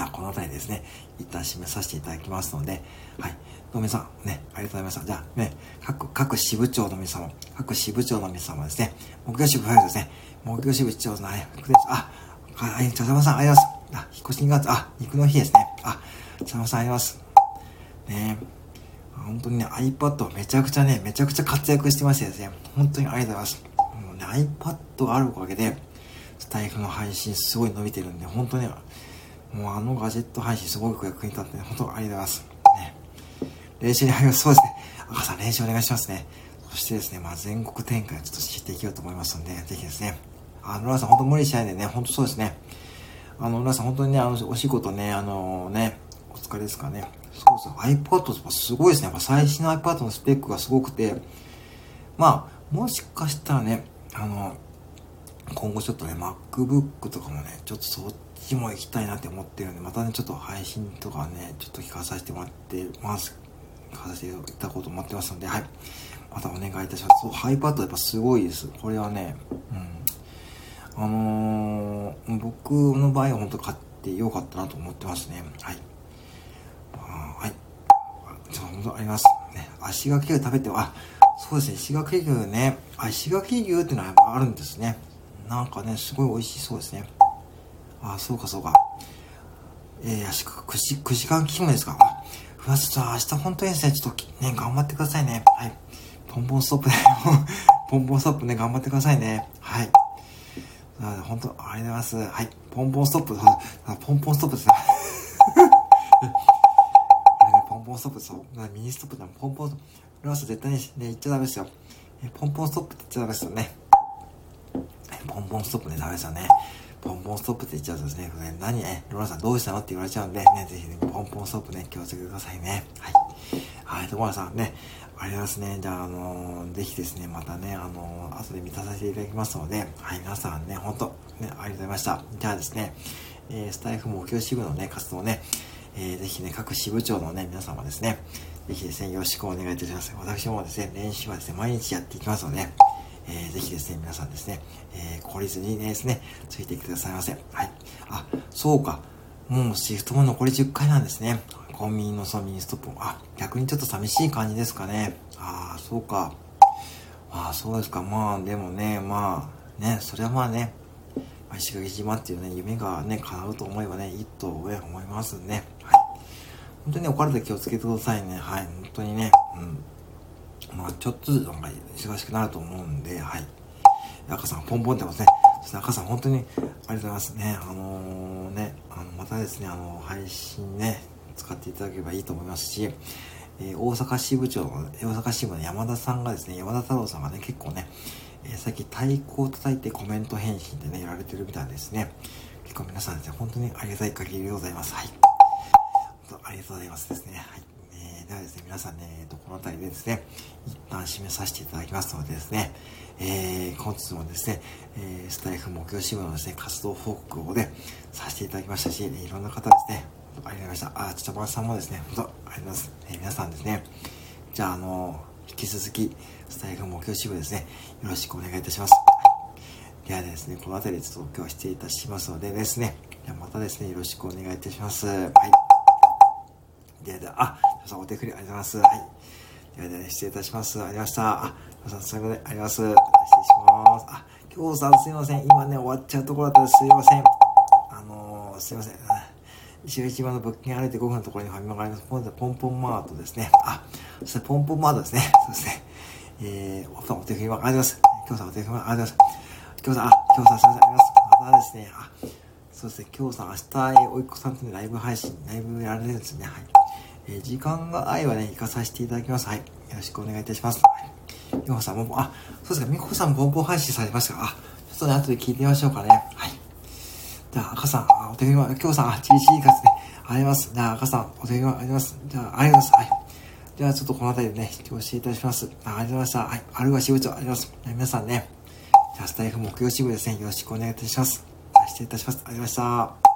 [SPEAKER 1] ゃあ、この辺りですね、一旦締めさせていただきますので、はい。どうも皆さん、ね、ありがとうございました。じゃあ、ね、各、各支部長の皆様、各支部長の皆様ですね、木曜支部ファイルですね、木曜支部長のね、あ、はい、茶様さん、ありがとうございます。あ、引っ越し2月、あ、肉の日ですね。あ、茶様さん、ありがとうございます。ね本当にね、iPad めちゃくちゃね、めちゃくちゃ活躍してましてですね、本当にありがとうございます。もうね、iPad があるおかげで、スタイフの配信すごい伸びてるんで、本当に、もうあのガジェット配信すごく役に立って、ね、本当ありがとうございます。ね、練習に入ります。そうですね。赤さん練習お願いしますね。そしてですね、まあ全国展開をちょっとしていけようと思いますので、ぜひですね、あの、ラさん本当無理しないでね、本当そうですね。あの、ラさん本当にね、あの、お仕事ね、あのね、お疲れですかね。そうです iPad すごいですね。やっぱ最新の iPad のスペックがすごくて、まあ、もしかしたらね、あの、今後ちょっとね、MacBook とかもね、ちょっとそっちも行きたいなって思ってるんで、またね、ちょっと配信とかね、ちょっと聞かさせてもらってます。聞かさせていただこうと思ってますので、はい。またお願いいたします。そう、iPad やっぱすごいです。これはね、うん。あのー、僕の場合は本当買ってよかったなと思ってますね。はい。あはい。ちょっとあります。ね。足掛け牛食べて、あ、そうですね。石垣牛ね。あ、石垣牛っていうのはやっぱあるんですね。なんかね、すごい美味しそうですね。あ、そうかそうか。えー、足、串、串間キムですか？あ、ふわちょっと明日本当にですね、ちょっとね、頑張ってくださいね。はい。ポンポンストップね。[laughs] ポンポンストップね、頑張ってくださいね。はい。本当、ありがとうございます。はい。ポンポンストップ、ポンポンストップですね。[laughs] あれね、ポンポンストップ、そう。ミニストップだ、ポンポン、ロース絶対にね、言っちゃダメですよ。ポンポンストップって言っちゃダメですよね。ポンポンストップね、ダメですよね。ポンストップって言っちゃうとですね、何ね、ローラさんどうしたのって言われちゃうんで、ね、ぜひね、ポンポンストップね、気をつけてくださいね。はい。はい、ともらさんね、ありがとうございますね。じゃあ、あのー、ぜひですね、またね、あのー、後で見させていただきますので、はい、皆さんね、本当ね、ありがとうございました。じゃあですね、えー、スタイフ目標支部のね、活動ね、えー、ぜひね、各支部長のね、皆様ですね、ぜひですね、よろしくお願いいたします。私もですね、練習はですね、毎日やっていきますので、えー、ぜひですね、皆さんですね、えー、懲りずにですね、ついてきてくださいませ。はい。あ、そうか。もうシフトも残り10回なんですね。コンビニのそのミニストップも。あ、逆にちょっと寂しい感じですかね。ああ、そうか。ああ、そうですか。まあ、でもね、まあ、ね、それはまあね、石垣島っていうね、夢がね、叶うと思えばね、いいと思いますね。はい。本当にねお体気をつけてくださいね。はい。本当にね、うん。まあ、ちょっとずつなんか忙しくなると思うんで、はい。赤さん、ポンポンってますね。そして赤さん、本当にありがとうございますね。あのー、ね、あの、またですね、あの、配信ね、使っていただければいいと思いますし、えー、大阪支部長の、大阪支部の山田さんがですね、山田太郎さんがね、結構ね、えー、最近太鼓を叩いてコメント返信でね、やられてるみたいですね。結構皆さんですね、本当にありがたい限りでございます。はい。本当ありがとうございますですね。はい。ではですね、皆さんね、えっと、この辺りでですね、一旦締めさせていただきますのでですね、えー、本日もですね、えー、スタイフ目標支部のですね、活動報告をね、させていただきましたし、いろんな方ですね、ありがとうございました。あ、ちょっとさんもですね、本当ありがとうございます。えー、皆さんですね、じゃあ、あの引き続き、スタイフ目標支部ですね、よろしくお願いいたします。ではですね、この辺りでちょっと今日は失礼いたしますのでですね、ではまたですね、よろしくお願いいたします。はい。ではでは、あ、皆さんお手振りありがとうございます。はい。ではでは、失礼いたします。ありがとうございました。あ、皆さん最後でありがとうございます。失礼します。あ、今日さんすいません。今ね、終わっちゃうところだったらすいません。あのー、すいません。石垣島の物件歩いて5分のところにファミマがあります。ポンポンマートですね。あ、そしてポンポンマートですね。[laughs] そうですね。えー、おお手振りはありがとうございます。今日さんお手振りはありがとうございます。今日さん、あ、今日さんすいません。ありがとうございます。またですね、あ、そうですね。今日さん、明日、おいっ子さんとね、ライブ配信、ライブやられるんですね。はい。え、時間が合えばね、行かさせていただきます。はい。よろしくお願いいたします。みこさんも、あ、そうですか。みこさんもポン配信されましたか？あ、ちょっとね、後で聞いてみましょうかね。はい。じゃあ、赤さん、あお手紙は、今日さん、あ、チリチリカツね。あります。じゃあ、赤さん、お手紙はあります。じゃあ、ありがとうございます。はい。では、ちょっとこの辺りでね、ご視聴いたします。あありがとうございました。はい。あるいは支部長、あります。皆さんね、じゃあ、スタイフ目標支部ですね、よろしくお願いいたします。失礼いたします。ありがとうございました。